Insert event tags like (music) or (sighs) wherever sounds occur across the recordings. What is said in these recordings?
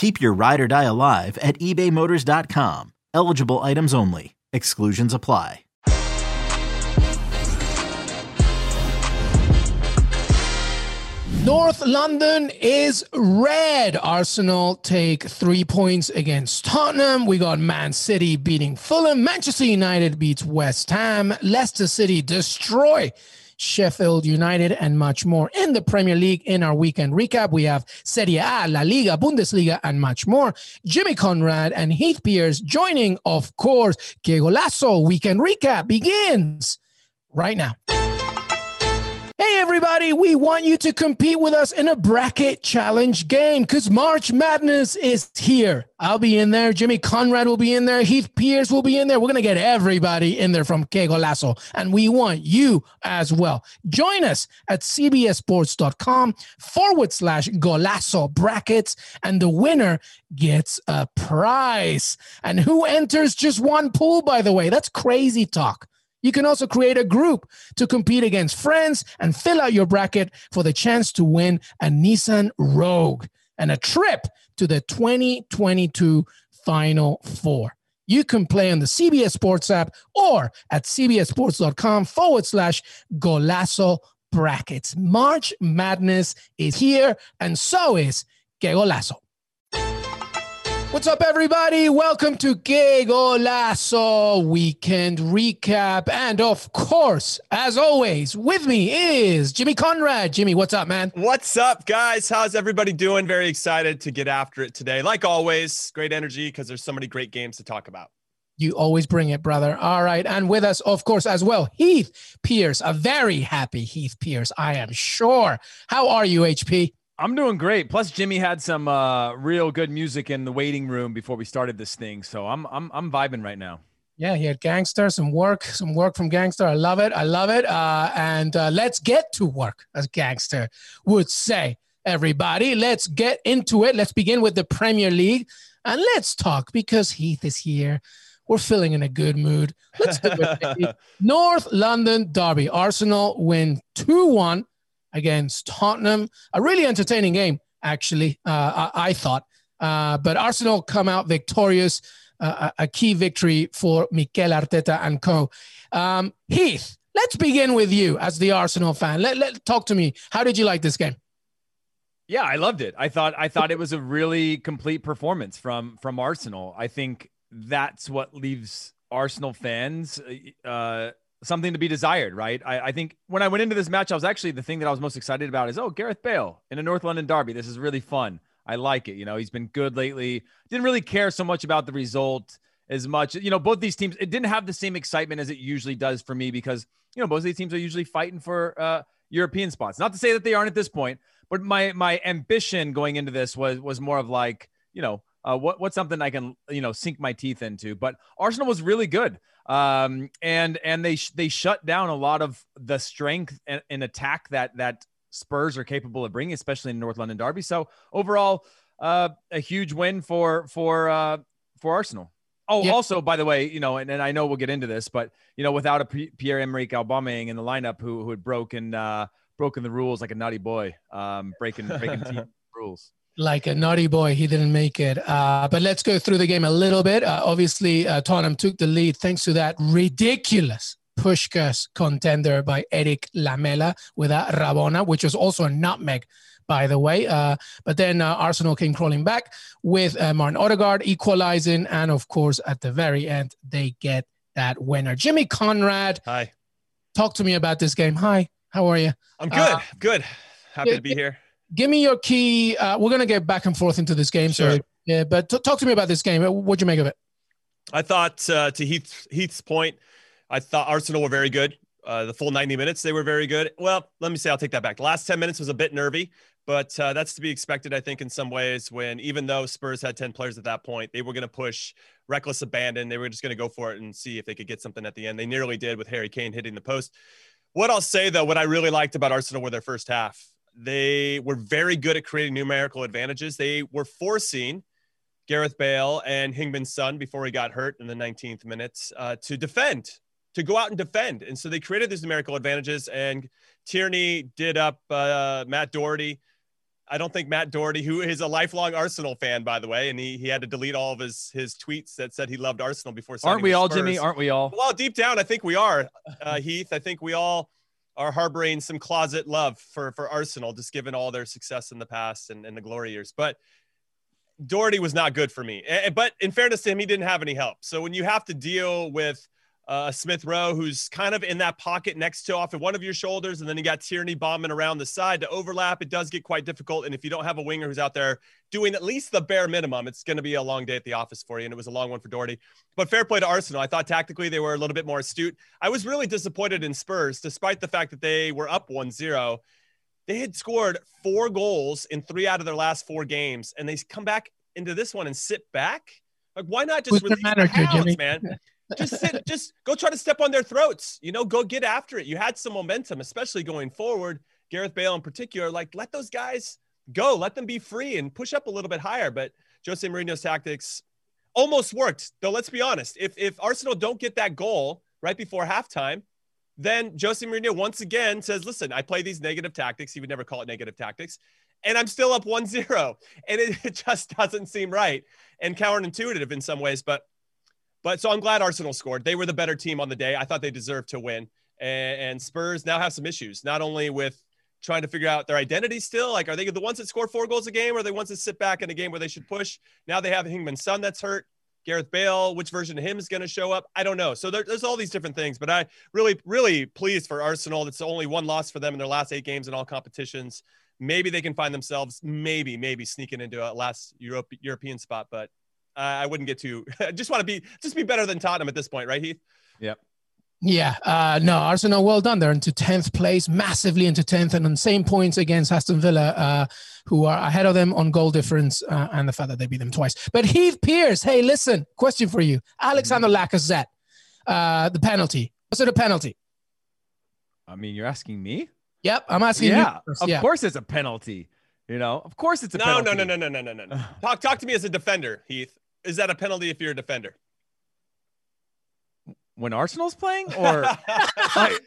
Keep your ride or die alive at ebaymotors.com. Eligible items only. Exclusions apply. North London is red. Arsenal take three points against Tottenham. We got Man City beating Fulham. Manchester United beats West Ham. Leicester City destroy Sheffield United, and much more in the Premier League. In our weekend recap, we have Serie A, La Liga, Bundesliga, and much more. Jimmy Conrad and Heath Pearce joining, of course. Que Golazo weekend recap begins right now. Hey, everybody, we want you to compete with us in a bracket challenge game because March Madness is here. I'll be in there. Jimmy Conrad will be in there. Heath Pearce will be in there. We're going to get everybody in there from Que Golazo, and we want you as well. Join us at cbsports.com forward slash golazo brackets, and the winner gets a prize. And who enters just one pool, by the way? That's crazy talk. You can also create a group to compete against friends and fill out your bracket for the chance to win a Nissan Rogue and a trip to the 2022 Final Four. You can play on the CBS Sports app or at cbsports.com forward slash Golazo brackets. March Madness is here, and so is Que Golazo. What's up, everybody? Welcome to Que Golazo Weekend Recap. And of course, as always, with me is Jimmy Conrad. Jimmy, what's up, man? What's up, guys? How's everybody doing? Very excited to get after it today. Like always, great energy because there's so many great games to talk about. You always bring it, brother. All right. And with us, of course, as well, Heath Pearce, a very happy Heath Pearce, I am sure. How are you, HP? I'm doing great. Plus, Jimmy had some uh, real good music in the waiting room before we started this thing, so I'm I'm I'm vibing right now. Yeah, he had Gang Starr, some work, some work from Gang Starr. I love it. I love it. Uh, and uh, let's get to work, as Gang Starr would say. Everybody, let's get into it. Let's begin with the Premier League, and let's talk because Heath is here. We're feeling in a good mood. Let's do it. (laughs) North London Derby. Arsenal win 2 1 against Tottenham. A really entertaining game, actually, uh, I, I, thought. Uh, but Arsenal come out victorious, uh, a key victory for Mikel Arteta and co. Um, Heath, let's begin with you as the Arsenal fan. Let, let talk to me. How did you like this game? Yeah, I loved it. I thought I thought it was a really complete performance from from Arsenal. I think that's what leaves Arsenal fans uh, something to be desired, right? I, I, think when I went into this match, I was actually the thing that I was most excited about is oh Gareth Bale in a North London derby. This is really fun. I like it. You know, he's been good lately. Didn't really care so much about the result as much. You know, both these teams it didn't have the same excitement as it usually does for me because you know both of these teams are usually fighting for uh, European spots. Not to say that they aren't at this point, but my my ambition going into this was was more of like you know uh, what what's something I can you know sink my teeth into. But Arsenal was really good, um, and and they sh- they shut down a lot of the strength and, and, attack that that Spurs are capable of bringing, especially in North London Derby. So overall, uh, a huge win for for uh, for Arsenal. Oh, yeah. also, by the way, you know, and, and I know we'll get into this, but you know, without a P- Pierre Emerick Aubameyang in the lineup, who who had broken uh, broken the rules like a naughty boy, um, breaking breaking team (laughs) rules like a naughty boy. He didn't make it. Uh, but let's go through the game a little bit. Uh, obviously, uh, Tottenham took the lead thanks to that ridiculous Puskas contender by Erik Lamela with a Rabona, which was also a nutmeg, by the way. Uh, but then uh, Arsenal came crawling back with uh, Martin Odegaard equalizing. And of course, at the very end, they get that winner. Jimmy Conrad. Hi talk to me about this game. Hi, how are you? I'm good. Good. Happy yeah, to be here. Give me your key. Uh, we're gonna get back and forth into this game, Sure. so yeah. But t- talk to me about this game. What'd you make of it? I thought uh, to Heath, Heath's point, I thought Arsenal were very good. Uh, the full 90 minutes, they were very good. Well, let me say, I'll take that back. The last 10 minutes was a bit nervy, but uh, that's to be expected, I think, in some ways. When even though Spurs had 10 players at that point, they were going to push reckless abandon. They were just going to go for it and see if they could get something at the end. They nearly did with Harry Kane hitting the post. What I'll say, though, what I really liked about Arsenal were their first half. They were very good at creating numerical advantages. They were forcing Gareth Bale and Heung-min Son before he got hurt in the 19th minutes uh, to defend, to go out and defend. And so they created these numerical advantages. And Tierney did up uh, Matt Doherty. I don't think Matt Doherty, who is a lifelong Arsenal fan, by the way, and he, he had to delete all of his his tweets that said he loved Arsenal before. Aren't we all, Spurs. Jimmy? Aren't we all? Well, deep down, I think we are, uh, Heath. I think we all are harboring some closet love for for Arsenal, just given all their success in the past and, and the glory years. But Doherty was not good for me. But in fairness to him, he didn't have any help. So when you have to deal with uh, Smith Rowe, who's kind of in that pocket next to off of one of your shoulders, and then you got Tierney bombing around the side to overlap, it does get quite difficult. And if you don't have a winger who's out there doing at least the bare minimum, it's going to be a long day at the office for you. And it was a long one for Doherty. But fair play to Arsenal. I thought tactically they were a little bit more astute. I was really disappointed in Spurs, despite the fact that they were up 1 0. They had scored four goals in three out of their last four games, and they come back into this one and sit back. Like, why not just release the manager, hounds, Jimmy? man? (laughs) Just sit, (laughs) just go try to step on their throats. You know, go get after it. You had some momentum, especially going forward. Gareth Bale in particular, like let those guys go, let them be free and push up a little bit higher. But Jose Mourinho's tactics almost worked. Though let's be honest, if if Arsenal don't get that goal right before halftime, then Jose Mourinho once again says, "Listen, I play these negative tactics. He would never call it negative tactics." And I'm still up 1-0. And it, (laughs) it just doesn't seem right and counterintuitive in some ways. But but so I'm glad Arsenal scored. They were the better team on the day. I thought they deserved to win. And, and Spurs now have some issues, not only with trying to figure out their identity still. Like, are they the ones that score four goals a game, or are they ones that sit back in a game where they should push? Now they have Heung-min Son that's hurt. Gareth Bale, which version of him is going to show up? I don't know. So there, there's all these different things, but I really, really pleased for Arsenal. That's only one loss for them in their last eight games in all competitions. Maybe they can find themselves, maybe, maybe sneaking into a last Europe, European spot, but uh, I wouldn't get too. (laughs) Just want to be, just be better than Tottenham at this point, right, Heath? Yep. Yeah, uh, no, Arsenal, well done. They're into 10th place, massively into 10th, and on same points against Aston Villa, uh, who are ahead of them on goal difference uh, and the fact that they beat them twice. But Heath Pearce, hey, listen, question for you. Alexander Lacazette, uh, the penalty. Was it a penalty? I mean, you're asking me? Yep, I'm asking yeah, you. first. of yeah. course it's a penalty. You know, of course it's a No, penalty. no, no, no, no, no, no, no. (sighs) talk, talk to me as a defender, Heath. Is that a penalty if you're a defender? When Arsenal's playing, or (laughs)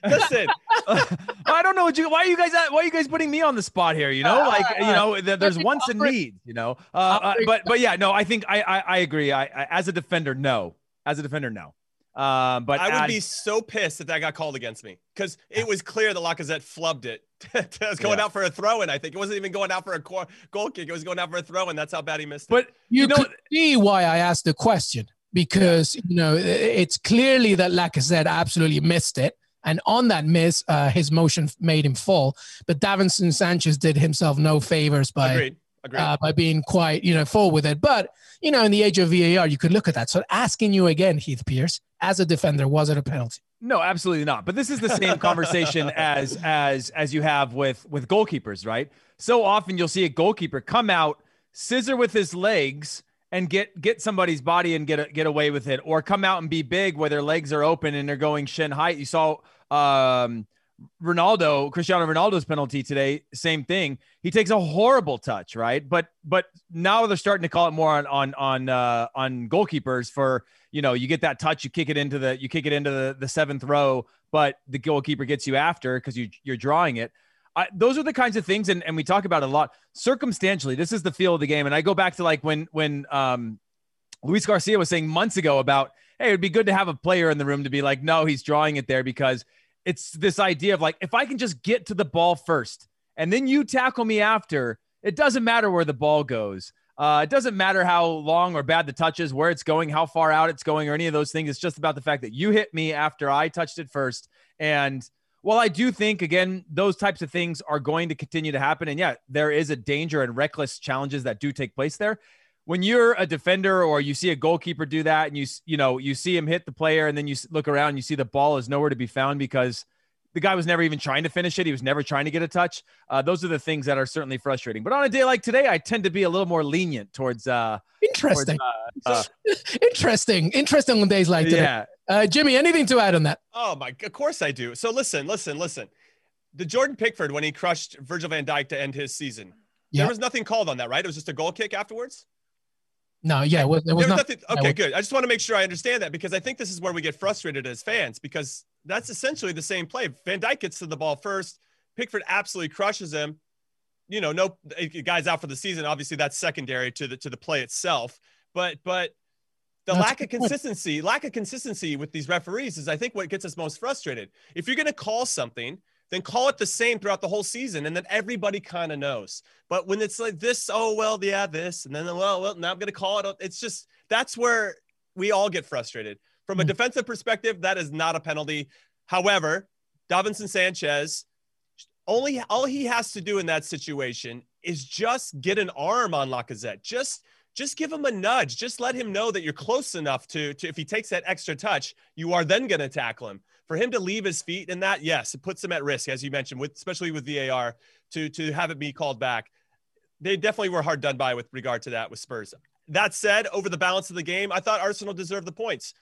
Listen, (laughs) I don't know what you. Why are you guys? Why are you guys putting me on the spot here? You know, like you know, there's me wants and needs. You know, uh, uh, but but yeah, no, I think I I, I agree. I, I as a defender, no. As a defender, no. Um, but I would as- be so pissed if that got called against me because it was clear that Lacazette flubbed it. (laughs) it was going Yeah. out for a throw in. I think it wasn't even going out for a co- goal kick. It was going out for a throw in. That's how bad he missed it. But you, you know, could see why I asked the question because you know it's clearly that Lacazette absolutely missed it, and on that miss, uh, his motion made him fall. But Davinson Sanchez did himself no favors by agreed. Uh, by being quite you know full with it. But you know, in the age of VAR, you could look at that. So asking you again, Heath Pearce, as a defender, was it a penalty? No, absolutely not. But this is the same conversation (laughs) as as as you have with with goalkeepers, right? So often you'll see a goalkeeper come out, scissor with his legs, and get get somebody's body and get a, get away with it, or come out and be big where their legs are open and they're going shin height. You saw um, Ronaldo, Cristiano Ronaldo's penalty today, same thing. He takes a horrible touch, right? But but now they're starting to call it more on on on uh, on goalkeepers for you know you get that touch, you kick it into the you kick it into the, the seventh row, but the goalkeeper gets you after because you you're drawing it. I, those are the kinds of things, and, and we talk about a lot circumstantially. This is the feel of the game, and I go back to like when when um, Luis Garcia was saying months ago about, hey, it'd be good to have a player in the room to be like, no, he's drawing it there because it's this idea of like, if I can just get to the ball first and then you tackle me after, it doesn't matter where the ball goes. Uh, it doesn't matter how long or bad the touch is, where it's going, how far out it's going, or any of those things. It's just about the fact that you hit me after I touched it first. And while I do think, again, those types of things are going to continue to happen. And yeah, there is a danger and reckless challenges that do take place there. When you're a defender or you see a goalkeeper do that and you, you know, you see him hit the player and then you look around and you see the ball is nowhere to be found because the guy was never even trying to finish it. He was never trying to get a touch. Uh, those are the things that are certainly frustrating. But on a day like today, I tend to be a little more lenient towards. Uh, interesting. Towards, uh, uh (laughs) interesting. Interesting on days like today. Yeah. Uh, Jimmy, anything to add on that? Oh my! Of course I do. So listen, listen, listen. The Jordan Pickford when he crushed Virgil Van Dijk to end his season. Yep. There was nothing called on that, right? It was just a goal kick afterwards. No, yeah, it was, it was, was nothing. Okay, good. I just want to make sure I understand that because I think this is where we get frustrated as fans because that's essentially the same play. Van Dijk gets to the ball first. Pickford absolutely crushes him. You know, no guys out for the season. Obviously, that's secondary to the to the play itself. But but the lack of consistency, lack of consistency with these referees is, I think, what gets us most frustrated. If you're going to call something, then call it the same throughout the whole season, and then everybody kind of knows. But when it's like this, oh well, yeah, this, and then well, well, now I'm going to call it. It's just that's where we all get frustrated. From a hmm. defensive perspective, that is not a penalty. However, Davinson Sanchez, only all he has to do in that situation is just get an arm on Lacazette. Just just give him a nudge. Just let him know that you're close enough to, to if he takes that extra touch, you are then going to tackle him. For him to leave his feet in that, yes, it puts him at risk, as you mentioned, with especially with VAR, to to have it be called back. They definitely were hard done by with regard to that with Spurs. That said, over the balance of the game, I thought Arsenal deserved the points.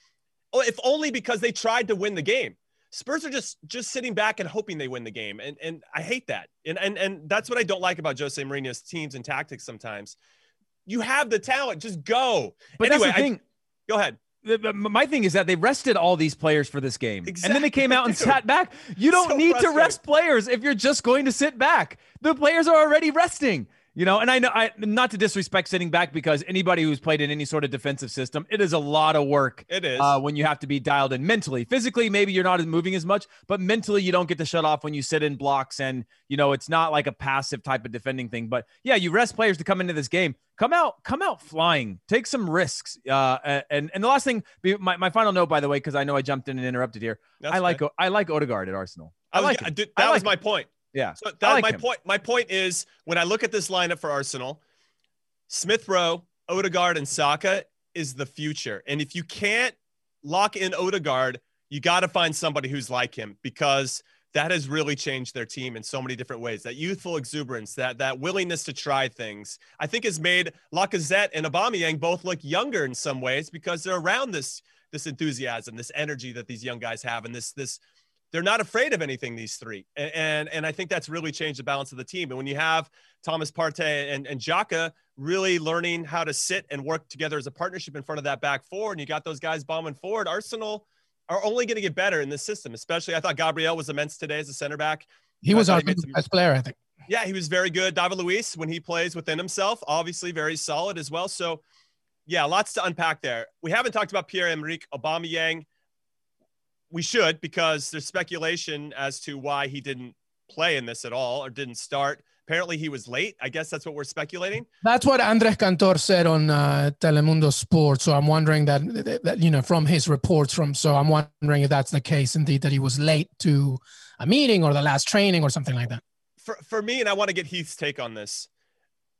Oh, if only because they tried to win the game. Spurs are just just sitting back and hoping they win the game, and and I hate that. And and and that's what I don't like about Jose Mourinho's teams and tactics. Sometimes you have the talent, just go. But anyway, that's the thing. I, go ahead. My thing is that they rested all these players for this game, exactly. and then they came out and (laughs) sat back. You don't so need to rest players if you're just going to sit back. The players are already resting. You know, and I know I not to disrespect sitting back because anybody who's played in any sort of defensive system, it is a lot of work. It is uh, when you have to be dialed in mentally. Physically, maybe you're not moving as much, but mentally, you don't get to shut off when you sit in blocks, and you know it's not like a passive type of defending thing. But yeah, you rest players to come into this game. Come out, come out flying. Take some risks. Uh, and and the last thing, my, my final note, by the way, because I know I jumped in and interrupted here. That's I like I like Odegaard at Arsenal. I, I like. that I was like my point. Yeah. So that, like my him. point. My point is when I look at this lineup for Arsenal, Smith Rowe, Odegaard, and Saka is the future. And if you can't lock in Odegaard, you got to find somebody who's like him because that has really changed their team in so many different ways. That youthful exuberance, that that willingness to try things, I think has made Lacazette and Aubameyang both look younger in some ways because they're around this this enthusiasm, this energy that these young guys have, and this this they're not afraid of anything these three. And, and and, i think that's really changed the balance of the team. And when you have thomas partey and, and Xhaka really learning how to sit and work together as a partnership in front of that back four and you got those guys bombing forward arsenal are only going to get better in this system especially i thought gabriel was immense today as a center back. He was uh, our best player i think. Yeah he was very good. David luiz when he plays within himself obviously very solid as well. So yeah lots to unpack there. We haven't talked about pierre-emerick aubameyang we should because there's speculation as to why he didn't play in this at all or didn't start. Apparently, he was late. I guess that's what we're speculating. That's what Andres Cantor said on uh, Telemundo Sports. So I'm wondering that, that, you know, from his reports from, so I'm wondering if that's the case indeed, that he was late to a meeting or the last training or something like that. For, for me, and I want to get Heath's take on this,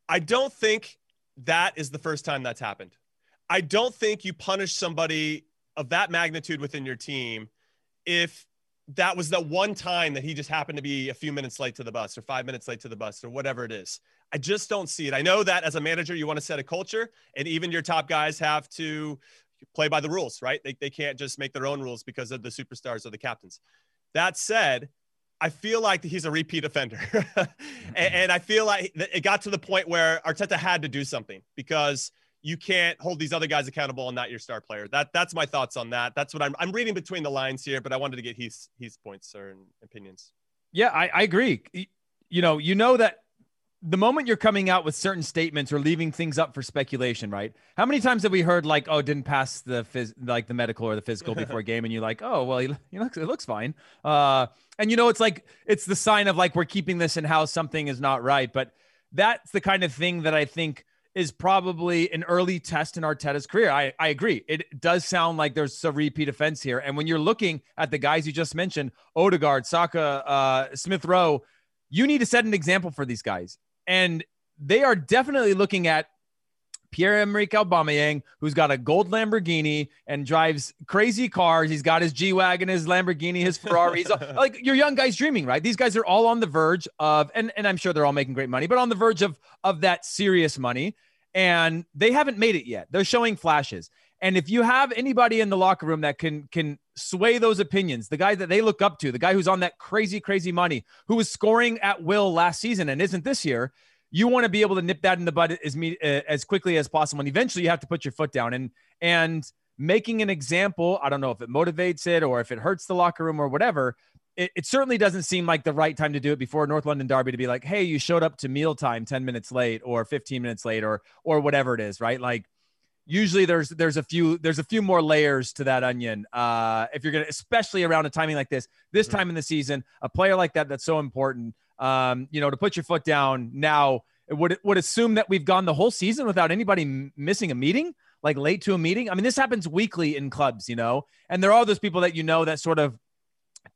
I don't think that is the first time that's happened. I don't think you punish somebody of that magnitude within your team if that was the one time that he just happened to be a few minutes late to the bus or five minutes late to the bus or whatever it is. I just don't see it. I know that as a manager, you want to set a culture, and even your top guys have to play by the rules, right? They, they can't just make their own rules because of the superstars or the captains. That said, I feel like he's a repeat offender. (laughs) and, mm-hmm. and I feel like it got to the point where Arteta had to do something because you can't hold these other guys accountable and not your star player. That that's my thoughts on that. That's what I'm I'm reading between the lines here, but I wanted to get his his points or opinions. Yeah, I, I agree. You know, you know that the moment you're coming out with certain statements or leaving things up for speculation, right? How many times have we heard like, "Oh, didn't pass the phys- like the medical or the physical before a (laughs) game," and you're like, "Oh, well, he, he looks it looks fine." Uh, and you know, it's like it's the sign of like we're keeping this in house. Something is not right, but that's the kind of thing that I think is probably an early test in Arteta's career. I, I agree. It does sound like there's a repeat offense here. And when you're looking at the guys you just mentioned, Odegaard, Saka, uh, Smith Rowe, you need to set an example for these guys. And they are definitely looking at Pierre-Emerick Aubameyang, who's got a gold Lamborghini and drives crazy cars. He's got his G-Wagon, his Lamborghini, his Ferrari. (laughs) like your young guys dreaming, right? These guys are all on the verge of, and, and I'm sure they're all making great money, but on the verge of, of that serious money. And they haven't made it yet. They're showing flashes. And if you have anybody in the locker room that can can sway those opinions, the guy that they look up to, the guy who's on that crazy, crazy money, who was scoring at will last season and isn't this year, you want to be able to nip that in the bud as me uh, as quickly as possible. And eventually, you have to put your foot down and and making an example. I don't know if it motivates it or if it hurts the locker room or whatever. It, it, certainly doesn't seem like the right time to do it before North London Derby to be like, hey, you showed up to mealtime 10 minutes late or 15 minutes late or or whatever it is, right? Like usually there's there's a few there's a few more layers to that onion. Uh, if you're gonna, especially around a timing like this, this mm-hmm. time in the season, a player like that that's so important um, you know, to put your foot down now would would assume that we've gone the whole season without anybody m- missing a meeting, like late to a meeting. I mean, this happens weekly in clubs, you know, and there are those people that you know that sort of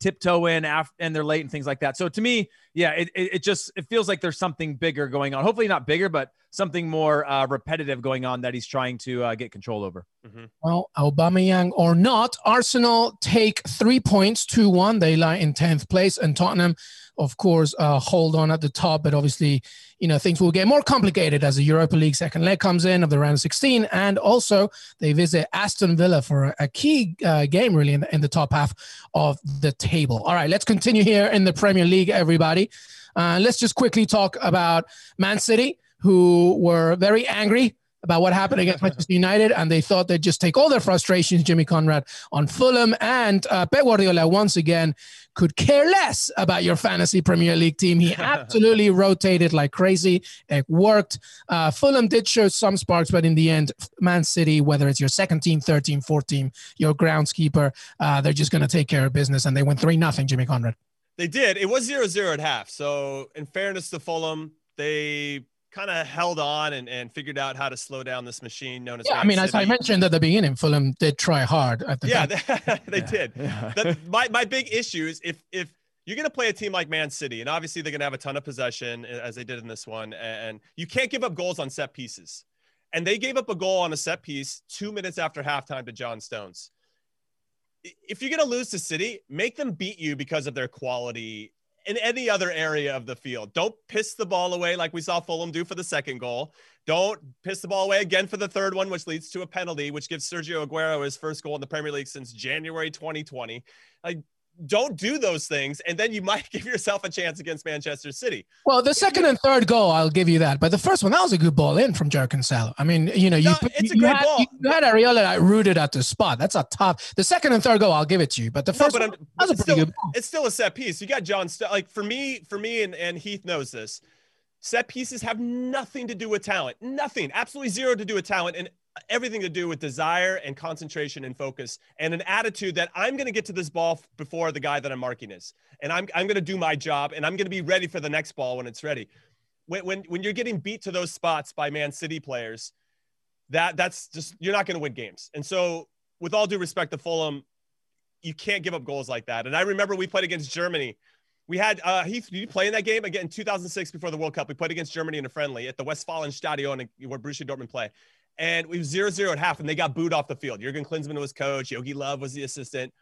tiptoe in after and they're late and things like that. So to me, yeah, it, it, it just it feels like there's something bigger going on. Hopefully not bigger, but something more uh, repetitive going on that he's trying to uh, get control over. Mm-hmm. Well, Aubameyang or not, Arsenal take three points, two one. They lie in tenth place, and Tottenham of course, uh, hold on at the top. But obviously, you know, things will get more complicated as the Europa League second leg comes in of the round 16. And also, they visit Aston Villa for a key uh, game, really, in the, in the top half of the table. All right, let's continue here in the Premier League, everybody. Uh, let's just quickly talk about Man City, who were very angry about what happened against (laughs) Manchester United, and they thought they'd just take all their frustrations, Jimmy Conrad, on Fulham. And uh, Pep Guardiola, once again, could care less about your fantasy Premier League team. He (laughs) absolutely rotated like crazy. It worked. Uh, Fulham did show some sparks, but in the end, Man City, whether it's your second team, third team, fourth team, your groundskeeper, uh, they're just going to take care of business. And they went 3 nothing. Jimmy Conrad. They did. It was 0 0 at half. So, in fairness to Fulham, they kind of held on and, and figured out how to slow down this machine known as. Yeah, Man I mean, City. as I mentioned at the beginning, Fulham did try hard at the. Yeah, they, (laughs) they yeah. did. Yeah. The, (laughs) my my big issue is if if you're going to play a team like Man City, and obviously they're going to have a ton of possession as they did in this one, and you can't give up goals on set pieces. And they gave up a goal on a set piece two minutes after halftime to John Stones. If you're going to lose to City, make them beat you because of their quality in any other area of the field. Don't piss the ball away like we saw Fulham do for the second goal. Don't piss the ball away again for the third one, which leads to a penalty, which gives Sergio Aguero his first goal in the Premier League since January 2020. Like, don't do those things, and then you might (laughs) give yourself a chance against Manchester City. Well, the second and third goal, I'll give you that. But the first one, that was a good ball in from Cancelo. I mean, you know, you, no, it's you, a great had, ball. You had Areola rooted at the spot. That's a tough. The second and third goal, I'll give it to you. But the first no, but one, that was a pretty still, good ball. It's still a set piece. You got John. St- like for me, for me, and, and Heath knows this. Set pieces have nothing to do with talent. Nothing. Absolutely zero to do with talent. And everything to do with desire and concentration and focus and an attitude that I'm going to get to this ball before the guy that I'm marking is. And I'm, I'm going to do my job and I'm going to be ready for the next ball when it's ready. When, when, when you're getting beat to those spots by Man City players, that that's just, you're not going to win games. And so with all due respect to Fulham, you can't give up goals like that. And I remember we played against Germany. We had uh Heath, did you play in that game again in 2006 before the World Cup? We played against Germany in a friendly at the Westfalenstadion where Borussia Dortmund play and we were 0 0 at half, and they got booed off the field. Jurgen Klinsmann was coach, Jogi Löw was the assistant.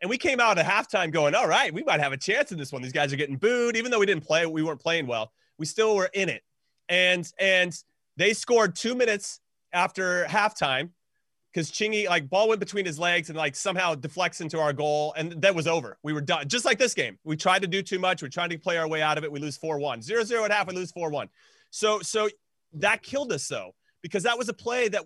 And we came out at halftime going, all right, we might have a chance in this one. These guys are getting booed. Even though we didn't play, we weren't playing well. We still were in it. And and they scored two minutes after halftime because Chingy, like ball went between his legs and like somehow deflects into our goal. And that was over. We were done. Just like this game. We tried to do too much. We tried to play our way out of it. We lose 4-1. 0-0 at half, we lose 4-1. So so that killed us though because that was a play that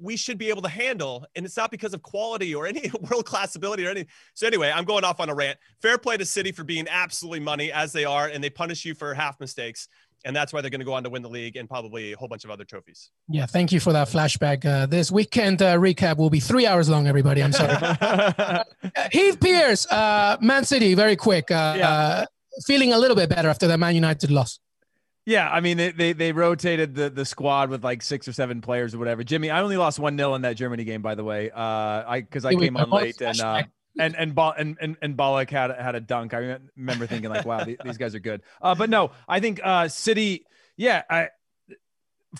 we should be able to handle. And it's not because of quality or any (laughs) world class ability or anything. So, anyway, I'm going off on a rant. Fair play to City for being absolutely money as they are, and they punish you for half mistakes. And that's why they're going to go on to win the league and probably a whole bunch of other trophies. Yeah, thank you for that flashback. Uh, this weekend uh, recap will be three hours long, everybody. I'm sorry. uh, (laughs) Heath Pearce, uh, Man City, very quick. Uh, yeah. Uh, feeling a little bit better after that Man United loss. Yeah, I mean they, they they rotated the the squad with like six or seven players or whatever. Jimmy, I only lost one 0 in that Germany game, by the way. Uh, I because I came on late and uh, and and and and and Ballack had had a dunk. I remember thinking like, wow, these guys are good. Uh, but no, I think uh, City, yeah, I.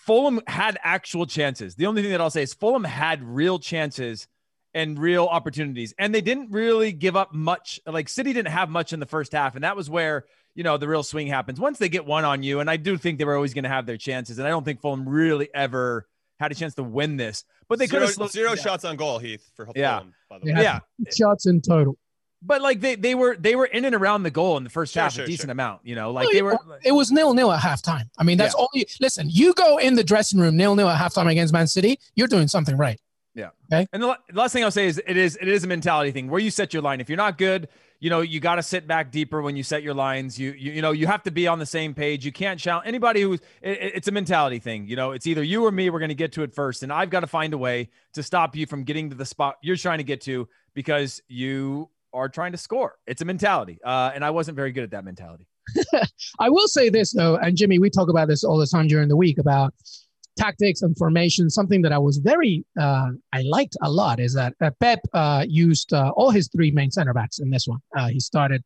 Fulham had actual chances. The only thing that I'll say is Fulham had real chances and real opportunities, and they didn't really give up much. Like City didn't have much in the first half, and that was where you know, the real swing happens once they get one on you. And I do think they were always going to have their chances. And I don't think Fulham really ever had a chance to win this, but they could have zero shots on goal, Heath, for yeah. Fulham, by the way. Yeah. Shots in total. But like they they were they were in and around the goal in the first sure, half sure, a decent sure. amount, you know, oh, like well, they were. It was nil nil at halftime. I mean, that's yeah. only listen. You go in the dressing room nil nil at halftime against Man City, you're doing something right. Yeah. Okay. And the last thing I'll say is it is it is a mentality thing where you set your line. If you're not good, you know, you got to sit back deeper when you set your lines. You, you, you know, you have to be on the same page. You can't challenge anybody who's. It, it's a mentality thing. You know, it's either you or me. We're going to get to it first, and I've got to find a way to stop you from getting to the spot you're trying to get to because you are trying to score. It's a mentality, uh, and I wasn't very good at that mentality. (laughs) I will say this though, and Jimmy, we talk about this all the time during the week about tactics and formation, something that I was very, uh, I liked a lot is that uh, Pep uh, used uh, all his three main center backs in this one. Uh, he started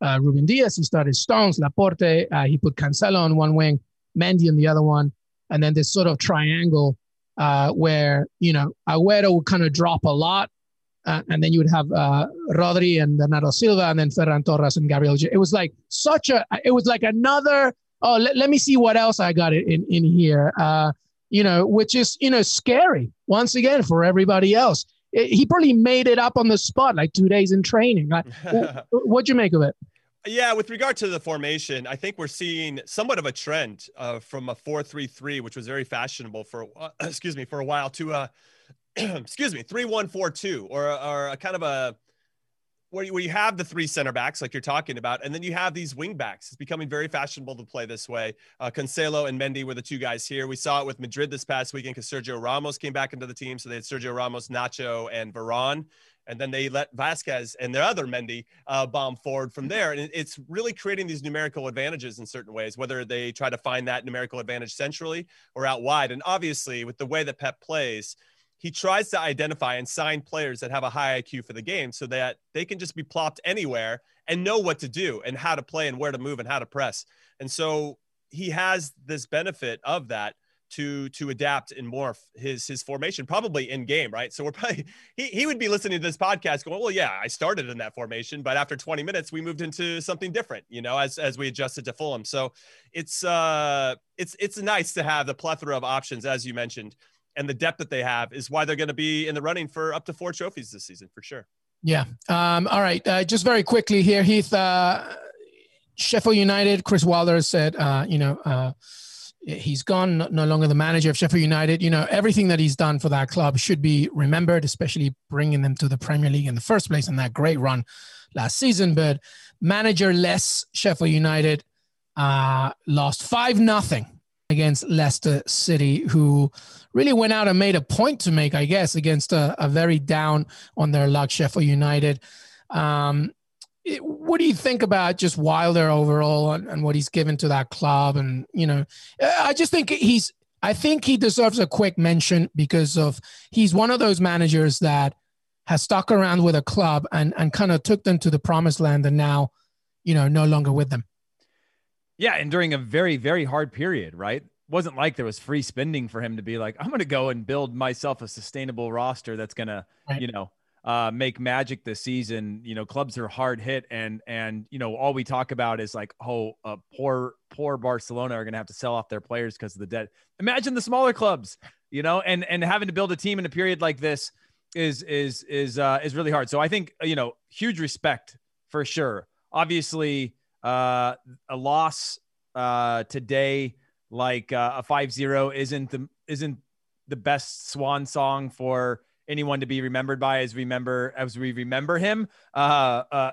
uh, Ruben Dias, he started Stones, Laporte, he put Cancelo on one wing, Mendy on the other one, and then this sort of triangle where, you know, Aguero would kind of drop a lot. and then you would have Rodri and Bernardo Silva, and then Ferran Torres and Gabriel. It was like such a, it was like another oh, let, let me see what else I got in, in here. Uh, you know, which is, you know, scary once again for everybody else. It, he probably made it up on the spot, like two days in training. Like, (laughs) what'd you make of it? Yeah, with regard to the formation, I think we're seeing somewhat of a trend uh, from a four-three-three, which was very fashionable for uh, (clears throat) excuse me for a while, to a (clears throat) excuse me three-one-four-two, or or a kind of a where you, where you have the three center backs like you're talking about, and then you have these wing backs. It's becoming very fashionable to play this way. Uh, Cancelo and Mendy were the two guys here. We saw it with Madrid this past weekend because Sergio Ramos came back into the team. So they had Sergio Ramos, Nacho, and Varane. And then they let Vazquez and their other Mendy uh, bomb forward from there. And it's really creating these numerical advantages in certain ways, whether they try to find that numerical advantage centrally or out wide. And obviously, with the way that Pep plays, he tries to identify and sign players that have a high IQ for the game so that they can just be plopped anywhere and know what to do and how to play and where to move and how to press. And so he has this benefit of that to to adapt and morph his his formation probably in game right? So we're probably (laughs) he, he would be listening to this podcast going well yeah i started in that formation but after 20 minutes we moved into something different you know as as we adjusted to fulham. So it's uh it's it's nice to have the plethora of options as you mentioned and the depth that they have is why they're going to be in the running for up to four trophies this season for sure. Yeah. Um, all right. Uh, just very quickly here, Heath. Uh, Sheffield United. Chris Wilder said, uh, you know, uh, he's gone, no, longer the manager of Sheffield United. You know, everything that he's done for that club should be remembered, especially bringing them to the Premier League in the first place and that great run last season. But manager less Sheffield United uh, lost five nothing against Leicester City, who really went out and made a point to make, I guess, against a, a very down on their luck Sheffield United. Um, it, what do you think about just Wilder overall and, and, what he's given to that club? And you know, I just think he's. I think he deserves a quick mention because of he's one of those managers that has stuck around with a club and and kind of took them to the promised land, and now, you know, no longer with them. Yeah, and during a very very hard period, right? wasn't like there was free spending for him to be like, I'm going to go and build myself a sustainable roster that's going to, right. you know, uh, make magic this season. You know, clubs are hard hit, and and you know all we talk about is like, oh, uh, poor poor Barcelona are going to have to sell off their players because of the debt. Imagine the smaller clubs, you know, and and having to build a team in a period like this is is is uh, is really hard. So I think you know, huge respect for sure. Obviously, uh, a loss uh, today like uh, a 5-0 isn't the isn't the best swan song for anyone to be remembered by as remember as we remember him. Uh, uh,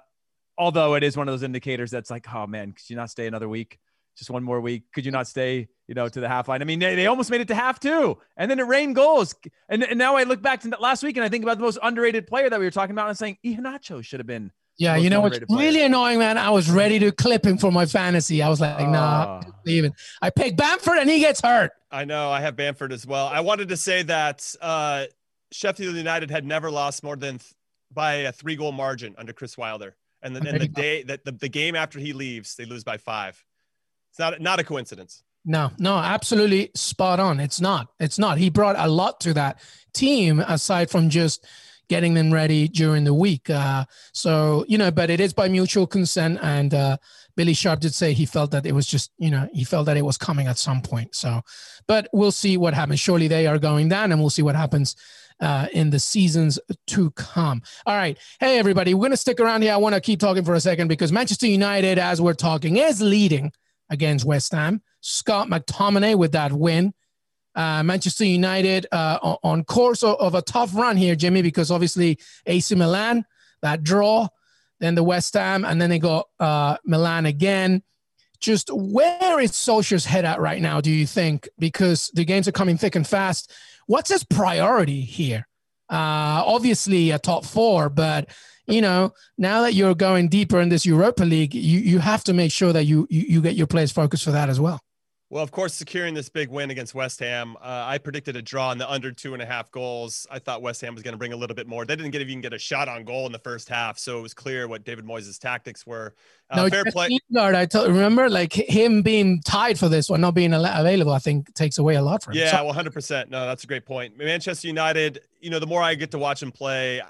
although it is one of those indicators that's like, oh man, could you not stay another week? Just one more week. Could you not stay, you know, to the half line? I mean, they, they almost made it to half two, and then it rained goals. And, and now I look back to last week and I think about the most underrated player that we were talking about and saying Iheanacho should have been Yeah, you know what's really annoying, man? I was ready to clip him for my fantasy. I was like, nah, Ah. leaving. I pick Bamford and he gets hurt. I know. I have Bamford as well. I wanted to say that uh, Sheffield United had never lost more than th- by a three goal margin under Chris Wilder. And then and the day that the, the game after he leaves, they lose by five. It's not not a coincidence. No, no, absolutely spot on. It's not. It's not. He brought a lot to that team aside from just getting them ready during the week. Uh, so, you know, but it is by mutual consent. And uh, Billy Sharp did say he felt that it was just, you know, he felt that it was coming at some point. So, but we'll see what happens. Surely they are going down and we'll see what happens uh, in the seasons to come. All right. Hey, everybody, we're going to stick around here. I want to keep talking for a second because Manchester United, as we're talking, is leading against West Ham. Scott McTominay with that win. Uh, Manchester United uh, on, course of, of a tough run here, Jimmy, because obviously AC Milan, that draw, then the West Ham, and then they got uh, Milan again. Just where is Solskjaer's head at right now, do you think? Because the games are coming thick and fast. What's his priority here? Uh, obviously, a top four, but you know, now that you're going deeper in this Europa League, you, you have to make sure that you, you you get your players focused for that as well. Well, of course, securing this big win against West Ham, uh, I predicted a draw in the under two and a half goals. I thought West Ham was going to bring a little bit more. They didn't get even get a shot on goal in the first half, so it was clear what David Moyes' tactics were. Uh, no, fair play. Lingard, I remember, like him being tied for this one, not being available, I think takes away a lot from him. Yeah, hundred percent. No, that's a great point. Manchester United. You know, the more I get to watch him play,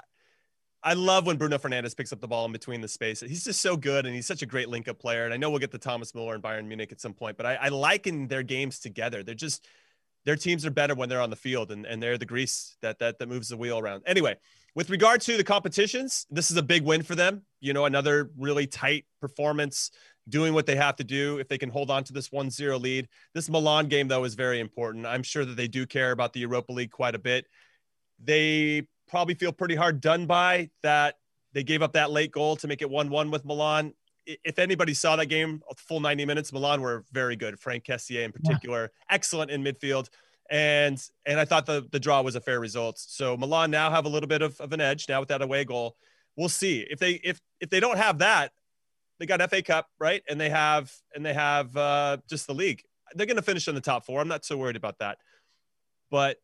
I love when Bruno Fernandes picks up the ball in between the space. He's just so good, and he's such a great link-up player. And I know we'll get to Thomas Muller and Bayern Munich at some point, but I, I liken their games together. They're just their teams are better when they're on the field, and, and they're the grease that that that moves the wheel around. Anyway, with regard to the competitions, this is a big win for them. You know, another really tight performance, doing what they have to do. If they can hold on to this 1-0 lead, this Milan game though is very important. I'm sure that they do care about the Europa League quite a bit. They probably feel pretty hard done by that they gave up that late goal to make it 1-1 with Milan. If anybody saw that game, a full 90 minutes, Milan were very good. Franck Kessié in particular, excellent in midfield. And and I thought the, the draw was a fair result. So Milan now have a little bit of, of an edge now with that away goal. We'll see. If they if if they don't have that, they got FA Cup, right? And they have and they have uh, just the league. They're going to finish in the top four. I'm not so worried about that. But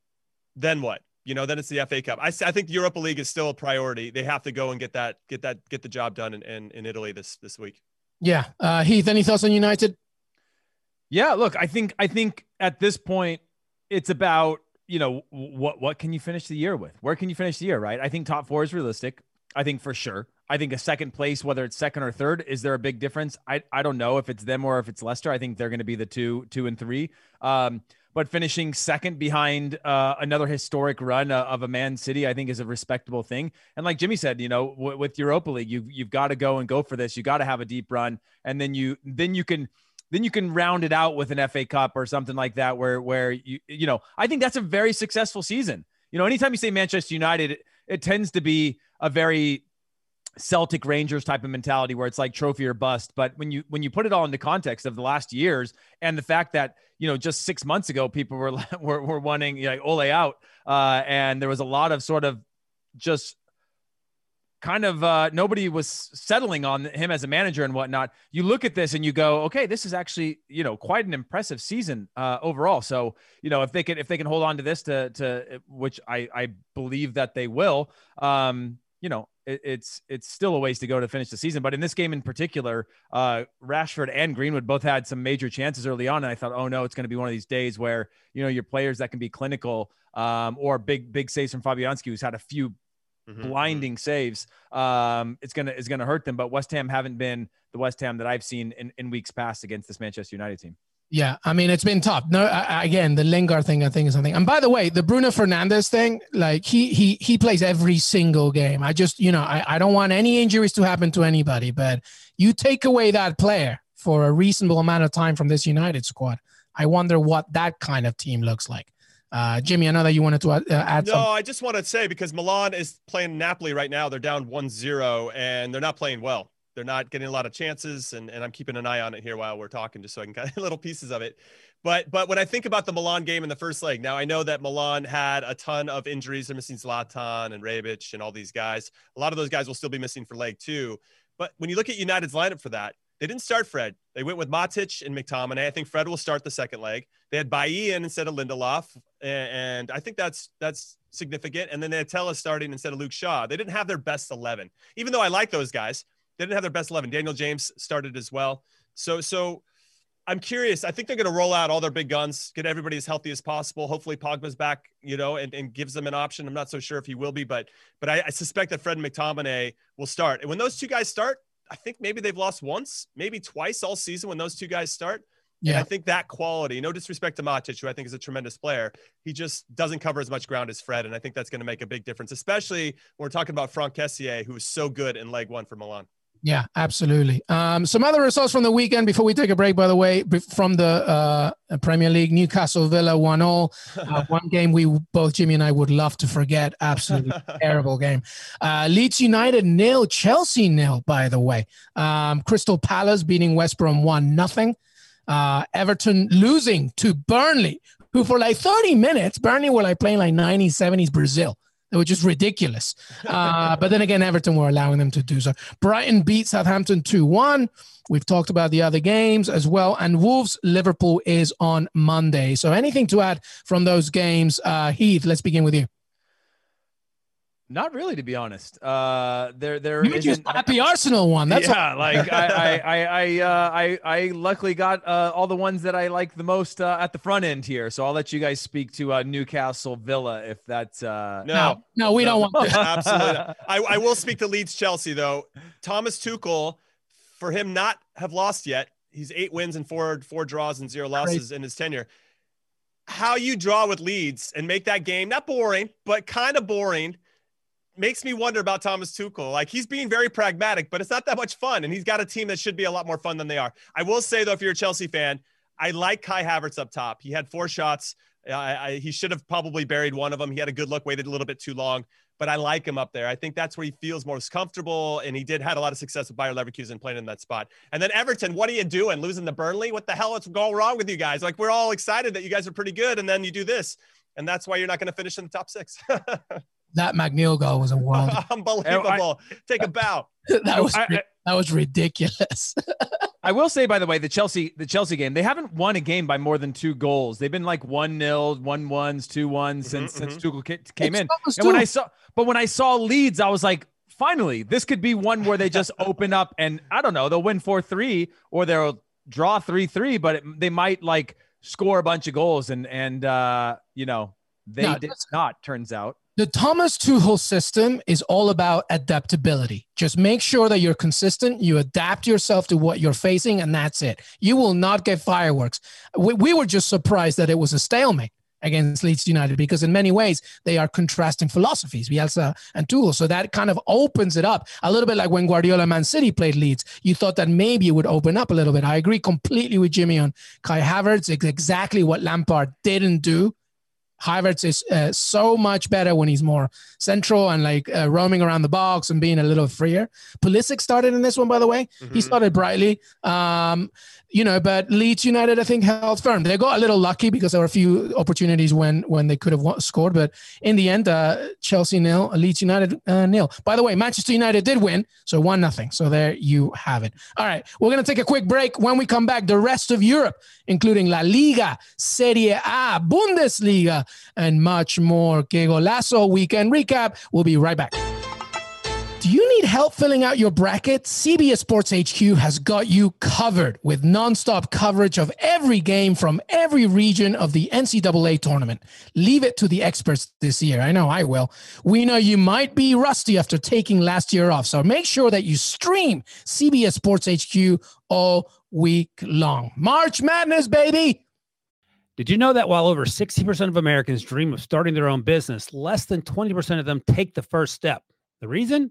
then what? You know, then it's the FA Cup. I, I think Europa League is still a priority. They have to go and get that get that get the job done in, in, in Italy this this week. yeah. Uh, Heath, any thoughts on United? Yeah, look, I think I think at this point it's about, you know, what what can you finish the year with? Where can you finish the year, right? I think top 4 is realistic. I think for sure. I think a second place whether it's second or third, is there a big difference? I I don't know if it's them or if it's Leicester. I think they're going to be the 2 2 and 3. Um but finishing second behind uh, another historic run uh, of a Man City, I think, is a respectable thing. And like Jimmy said, you know, w- with Europa League, you've you've got to go and go for this. You got to have a deep run, and then you then you can then you can round it out with an FA Cup or something like that, where where you you know, I think that's a very successful season. You know, anytime you say Manchester United, it, it tends to be a very Celtic Rangers type of mentality where it's like trophy or bust. But when you when you put it all into context of the last years and the fact that you know just six months ago people were (laughs) were, were wanting you know, Ole out, uh, and there was a lot of sort of just kind of uh, nobody was settling on him as a manager and whatnot. You look at this and you go, okay, this is actually you know quite an impressive season uh, overall. So you know if they can if they can hold on to this to to which I I believe that they will. Um, you know, it, it's it's still a ways to go to finish the season. But in this game in particular, uh, Rashford and Greenwood both had some major chances early on, and I thought, oh no, it's going to be one of these days where you know your players that can be clinical um, or big big saves from Fabianski, who's had a few Mhm. blinding saves. Um, it's gonna it's gonna hurt them. But West Ham haven't been the West Ham that I've seen in, in weeks past against this Manchester United team. Yeah, I mean it's been tough. No, I, again, the Lingard thing, I think is something. And by the way, the Bruno Fernandes thing, like he he he plays every single game. I just, you know, I, I don't want any injuries to happen to anybody, but you take away that player for a reasonable amount of time from this United squad. I wonder what that kind of team looks like. Uh, Jimmy, I know that you wanted to uh, add No, something. I just want to say because Milan is playing Napoli right now. They're down 1-0 and they're not playing well. They're not getting a lot of chances, and, and I'm keeping an eye on it here while we're talking, just so I can get (laughs) little pieces of it. But but when I think about the Milan game in the first leg, now I know that Milan had a ton of injuries. They're missing Zlatan and Rebic and all these guys. A lot of those guys will still be missing for leg two. But when you look at United's lineup for that, they didn't start Fred. They went with Matic and McTominay. I think Fred will start the second leg. They had Bailly in instead of Lindelof, and I think that's that's significant. And then they had Telles starting instead of Luke Shaw. They didn't have their best eleven, even though I like those guys. They didn't have their best eleven. Daniel James started as well. So so I'm curious. I think they're going to roll out all their big guns, get everybody as healthy as possible. Hopefully, Pogba's back, you know, and, and gives them an option. I'm not so sure if he will be, but but I, I suspect that Fred and McTominay will start. And when those two guys start, I think maybe they've lost once, maybe twice all season when those two guys start. Yeah. And I think that quality, no disrespect to Matic, who I think is a tremendous player, he just doesn't cover as much ground as Fred. And I think that's going to make a big difference, especially when we're talking about Franck Kessié, who was so good in leg one for Milan. Yeah, absolutely. Um, some other results from the weekend before we take a break, by the way, from the uh, Premier League, Newcastle Villa 1 0. Uh, (laughs) one game we both, Jimmy and I, would love to forget. Absolutely (laughs) terrible game. Uh, Leeds United nil, Chelsea nil, by the way. Um, Crystal Palace beating West Brom 1 nothing. Uh, Everton losing to Burnley, who for like 30 minutes, Burnley were like playing like 90s, 70s Brazil which is ridiculous. Uh, but then again, Everton were allowing them to do so. Brighton beat Southampton 2 1. We've talked about the other games as well. And Wolves Liverpool is on Monday. So anything to add from those games? Uh, Heath, let's begin with you. Not really, to be honest. Uh, there, there you isn't. happy Arsenal one. That's yeah. All. like I, I, (laughs) I, I, uh, I, I luckily got uh, all the ones that I like the most uh, at the front end here. So I'll let you guys speak to uh, Newcastle Villa if that's. Uh... No, no, no we no. don't want. To. (laughs) Absolutely. I, I will speak to (laughs) Leeds Chelsea though. Thomas Tuchel, for him not have lost yet, he's eight wins and four four draws and zero losses Great. in his tenure. How you draw with Leeds and make that game not boring, but kind of boring makes me wonder about Thomas Tuchel. Like he's being very pragmatic, but it's not that much fun. And he's got a team that should be a lot more fun than they are. I will say though, if you're a Chelsea fan, I like Kai Havertz up top. He had four shots. Uh, I, I, he should have probably buried one of them. He had a good look, waited a little bit too long, but I like him up there. I think that's where he feels most comfortable, and he did had a lot of success with Bayer Leverkusen playing in that spot. And then Everton, what are you doing? Losing the Burnley? What the hell is going wrong with you guys? Like we're all excited that you guys are pretty good, and then you do this, and that's why you're not going to finish in the top six. (laughs) that McNeil goal was a wild. (laughs) Unbelievable. I, Take a bow. (laughs) that was I, that was ridiculous. (laughs) I will say, by the way, the Chelsea the Chelsea game, they haven't won a game by more than two goals. They've been like one nil, one ones, two ones mm-hmm, since mm-hmm. since Tuchel came in. And when I saw, but when I saw Leeds, I was like, finally, this could be one where they just open up and I don't know, they'll win four three or they'll draw three three, but it, they might like score a bunch of goals and and uh, you know they no, did not. Turns out the Thomas Tuchel system is all about adaptability. Just make sure that you're consistent, you adapt yourself to what you're facing, and that's it. You will not get fireworks. We, we were just surprised that it was a stalemate against Leeds United because in many ways they are contrasting philosophies, Bielsa and Tuchel. So that kind of opens it up a little bit like when Guardiola Man City played Leeds. You thought that maybe it would open up a little bit. I agree completely with Jimmy on Kai Havertz. It's exactly what Lampard didn't do Havertz is uh, so much better when he's more central and like uh, roaming around the box and being a little freer. Pulisic started in this one, by the way. Mm-hmm. He started brightly. Um, you know, but Leeds United, I think, held firm. They got a little lucky because there were a few opportunities when when they could have scored, but in the end, uh, Chelsea nil, Leeds United uh, nil. By the way, Manchester United did win, so one nothing. So there you have it. All right, we're gonna take a quick break. When we come back, the rest of Europe, including La Liga, Serie A, Bundesliga, and much more. Golazo weekend recap. We'll be right back. Do you need help filling out your bracket? CBS Sports HQ has got you covered with nonstop coverage of every game from every region of the NCAA tournament. Leave it to the experts this year. I know I will. We know you might be rusty after taking last year off, so make sure that you stream CBS Sports HQ all week long. March Madness, baby! Did you know that while over 60% of Americans dream of starting their own business, less than 20% of them take the first step? The reason?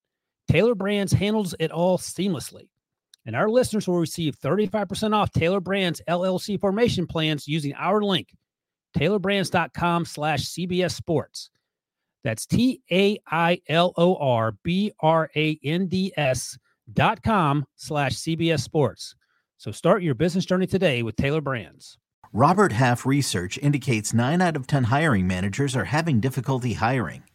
Tailor Brands handles it all seamlessly. And our listeners will receive 35% off Tailor Brands LLC formation plans using our link, tailorbrands.com slash CBS Sports. That's T A I L O R B R A N D S dot com slash CBS Sports. So start your business journey today with Tailor Brands. Robert Half research indicates 9 out of 10 hiring managers are having difficulty hiring.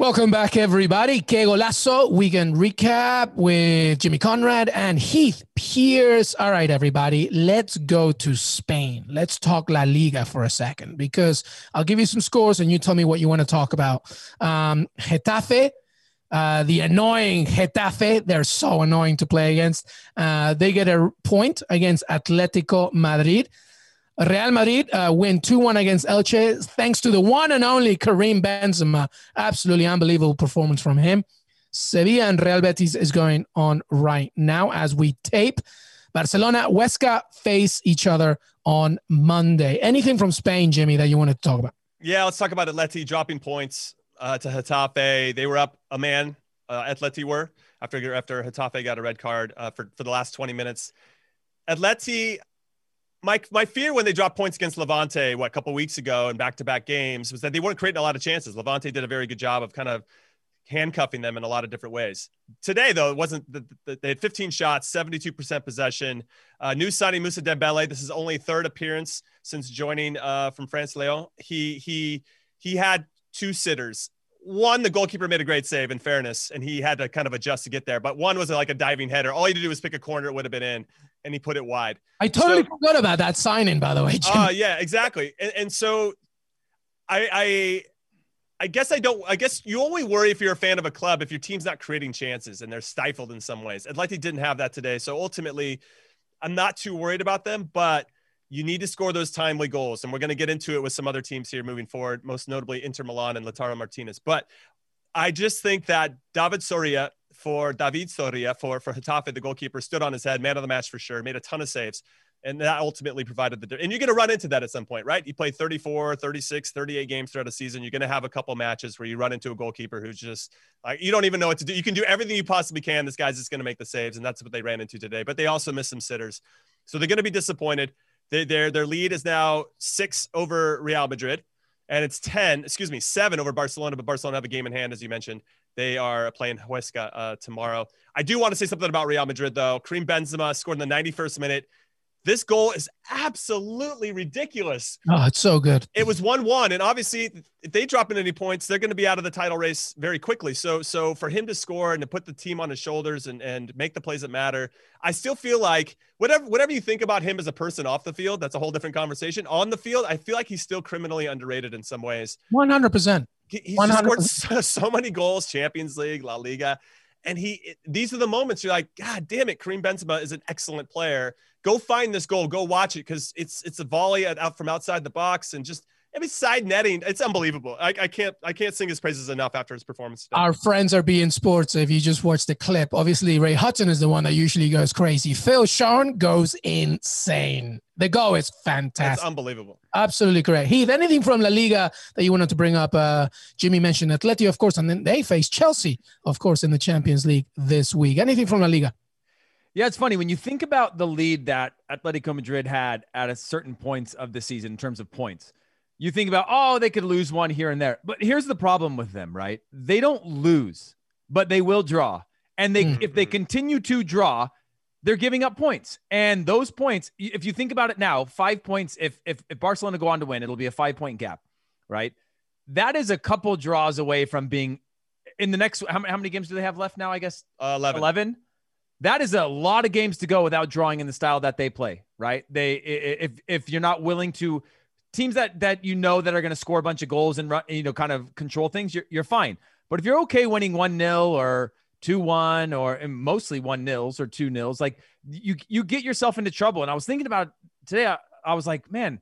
Welcome back, everybody. Que Golazo weekend recap with Jimmy Conrad and Heath Pearce. All right, everybody, let's go to Spain. Let's talk La Liga for a second because I'll give you some scores and you tell me what you want to talk about. Um, Getafe, uh, the annoying Getafe, they're so annoying to play against. Uh, they get a point against Atletico Madrid. Real Madrid uh, win 2 1 against Elche, thanks to the one and only Karim Benzema. Absolutely unbelievable performance from him. Sevilla and Real Betis is going on right now as we tape. Barcelona, Huesca face each other on Monday. Anything from Spain, Jimmy, that you want to talk about? Yeah, let's talk about Atleti dropping points uh, to Getafe. They were up a man, uh, Atleti were, after, after Getafe got a red card uh, for, for the last 20 minutes. Atleti, my my fear when they dropped points against Levante what a couple weeks ago in back to back games was that they weren't creating a lot of chances. Levante did a very good job of kind of handcuffing them in a lot of different ways. Today though, it wasn't. The, the, they had 15 shots, 72 percent possession. Uh, new signing Moussa Dembele. This is only third appearance since joining uh, from France Lyon. He he he had two sitters. One, the goalkeeper made a great save in fairness, and he had to kind of adjust to get there. But one was like a diving header. All he had to do was pick a corner; it would have been in and he put it wide. I totally so, forgot about that signing, by the way. Oh uh, yeah, exactly. And, and so, I, I, I guess I don't. I guess you only worry if you're a fan of a club if your team's not creating chances and they're stifled in some ways. Atleti didn't have that today, so ultimately, I'm not too worried about them. But you need to score those timely goals, and we're going to get into it with some other teams here moving forward, most notably Inter Milan and Lautaro Martinez. But I just think that David Soria for David Soria for for Getafe, the goalkeeper, stood on his head, man of the match for sure, made a ton of saves. And that ultimately provided the. And you're going to run into that at some point, right? You play 34, 36, 38 games throughout a season. You're going to have a couple matches where you run into a goalkeeper who's just like, you don't even know what to do. You can do everything you possibly can. This guy's just going to make the saves. And that's what they ran into today. But they also missed some sitters. So they're going to be disappointed. They, their, their lead is now six over Real Madrid and it's 10, excuse me, seven over Barcelona, but Barcelona have a game in hand, as you mentioned. They are playing Huesca uh, tomorrow. I do want to say something about Real Madrid, though. Karim Benzema scored in the 91st minute. This goal is absolutely ridiculous. Oh, it's so good. It was 1-1 and obviously if they drop in any points, they're going to be out of the title race very quickly. So so for him to score and to put the team on his shoulders and and make the plays that matter, I still feel like whatever whatever you think about him as a person off the field, that's a whole different conversation. On the field, I feel like he's still criminally underrated in some ways. 100%. He's 100%. scored (laughs) so, so many goals, Champions League, La Liga. And he, these are the moments you're like, God damn it, Karim Benzema is an excellent player. Go find this goal, go watch it because it's it's a volley out from outside the box and just I mean, side netting, it's unbelievable. I, I, can't I can't sing his praises enough after his performance. Today. Our friends are beIN Sports. If you just watch the clip, obviously Ray Hudson is the one that usually goes crazy. Phil Schoen goes insane. The goal is fantastic. It's unbelievable. Absolutely correct. Heath, anything from La Liga that you wanted to bring up? Uh, Jimmy mentioned Atleti, of course, and then they face Chelsea, of course, in the Champions League this week. Anything from La Liga? Yeah, it's funny when you think about the lead that Atletico Madrid had at a certain points of the season in terms of points you think about, oh, they could lose one here and there. But here's the problem with them, right? They don't lose, but they will draw. And they mm-hmm. if they continue to draw, they're giving up points. And those points, if you think about it now, five points, if if, if Barcelona go on to win, it'll be a five point gap, right? That is a couple draws away from being in the next how, how many games do they have left now? I guess uh, 11. 11. that is a lot of games to go without drawing in the style that they play, right? They if if you're not willing to teams that that you know that are going to score a bunch of goals and run, you know kind of control things, you're you're fine. But if you're okay winning 1-0 or 2-1 or mostly 1 nils or 2 nils, like you you get yourself into trouble. And I was thinking about today I, I was like, man,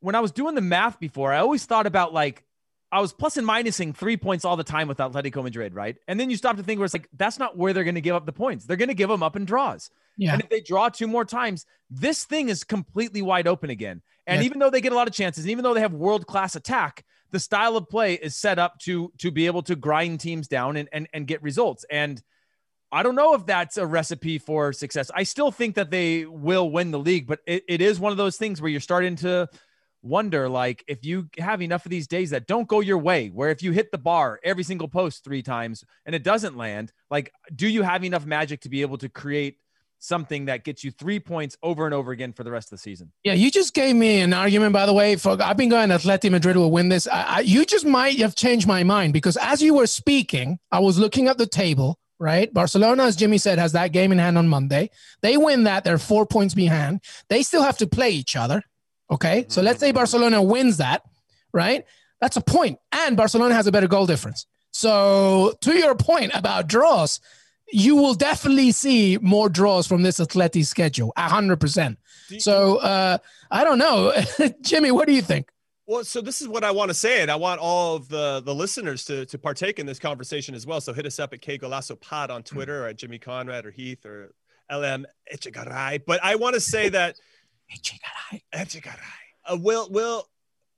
when I was doing the math before, I always thought about like I was plus and minusing three points all the time with Atletico Madrid, right? And then you stop to think where it's like, that's not where they're going to give up the points. They're going to give them up in draws. Yeah. And if they draw two more times, this thing is completely wide open again. And even though they get a lot of chances, and even though they have world class attack, the style of play is set up to to be able to grind teams down and, and and get results. And I don't know if that's a recipe for success. I still think that they will win the league, but it, it is one of those things where you're starting to wonder like if you have enough of these days that don't go your way where if you hit the bar every single post three times and it doesn't land like do you have enough magic to be able to create something that gets you three points over and over again for the rest of the season yeah you just gave me an argument by the way for i've been going atleti madrid will win this I, I, you just might have changed my mind because as you were speaking i was looking at the table right? Barcelona, as Jimmy said, has that game in hand on Monday. They win that, they're four points behind. They still have to play each other. Okay. So let's say Barcelona wins that, right? That's a point. And Barcelona has a better goal difference. So to your point about draws, you will definitely see more draws from this Atleti schedule, hundred percent. So uh, I don't know, (laughs) Jimmy. What do you think? Well, so this is what I want to say, and I want all of the the listeners to to partake in this conversation as well. So hit us up at Que Golazo Pod on Twitter, or at Jimmy Conrad or Heath or LM Echegaray. But I want to say (laughs) that Echegaray. Echegaray. Uh, will will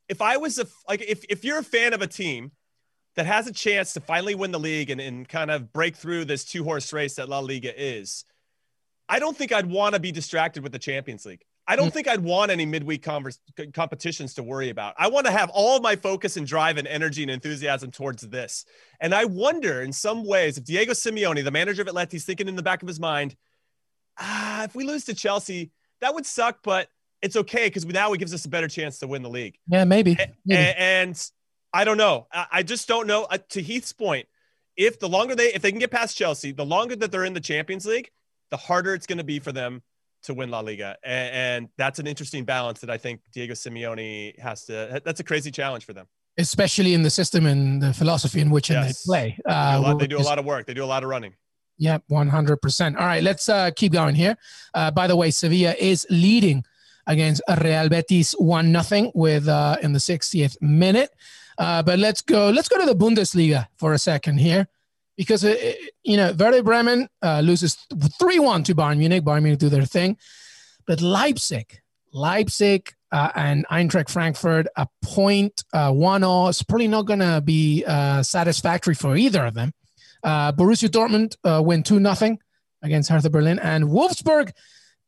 if I was a like if if you're a fan of a team that has a chance to finally win the league and, and kind of break through this two horse race that La Liga is, I don't think I'd want to be distracted with the Champions League. I don't mm. think I'd want any midweek converse, competitions to worry about. I want to have all my focus and drive and energy and enthusiasm towards this. And I wonder, in some ways, if Diego Simeone, the manager of Atleti, is thinking in the back of his mind, ah, if we lose to Chelsea, that would suck, but it's okay because now it gives us a better chance to win the league. Yeah, maybe. maybe. And, and, I don't know. I, I just don't know. Uh, to Heath's point, if the longer they if they can get past Chelsea, the longer that they're in the Champions League, the harder it's going to be for them to win La Liga. And, and, that's an interesting balance that I think Diego Simeone has to. That's a crazy challenge for them, especially in the system and the philosophy in which yes. they play. Uh, they, do lot, they do a lot of work. They do a lot of running. Yep, 100%. All right, let's uh, keep going here. Uh, by the way, Sevilla is leading against Real Betis one nothing with uh, in the 60th minute. Uh, but let's go. Let's go to the Bundesliga for a second here, because uh, you know Werder Bremen uh, loses three one to Bayern Munich. Bayern Munich do their thing, but Leipzig, Leipzig. Uh, and Eintracht Frankfurt, a point, uh, one all. It's probably not going to be satisfactory for either of them. Borussia Dortmund win 2 nothing against Hertha Berlin. And Wolfsburg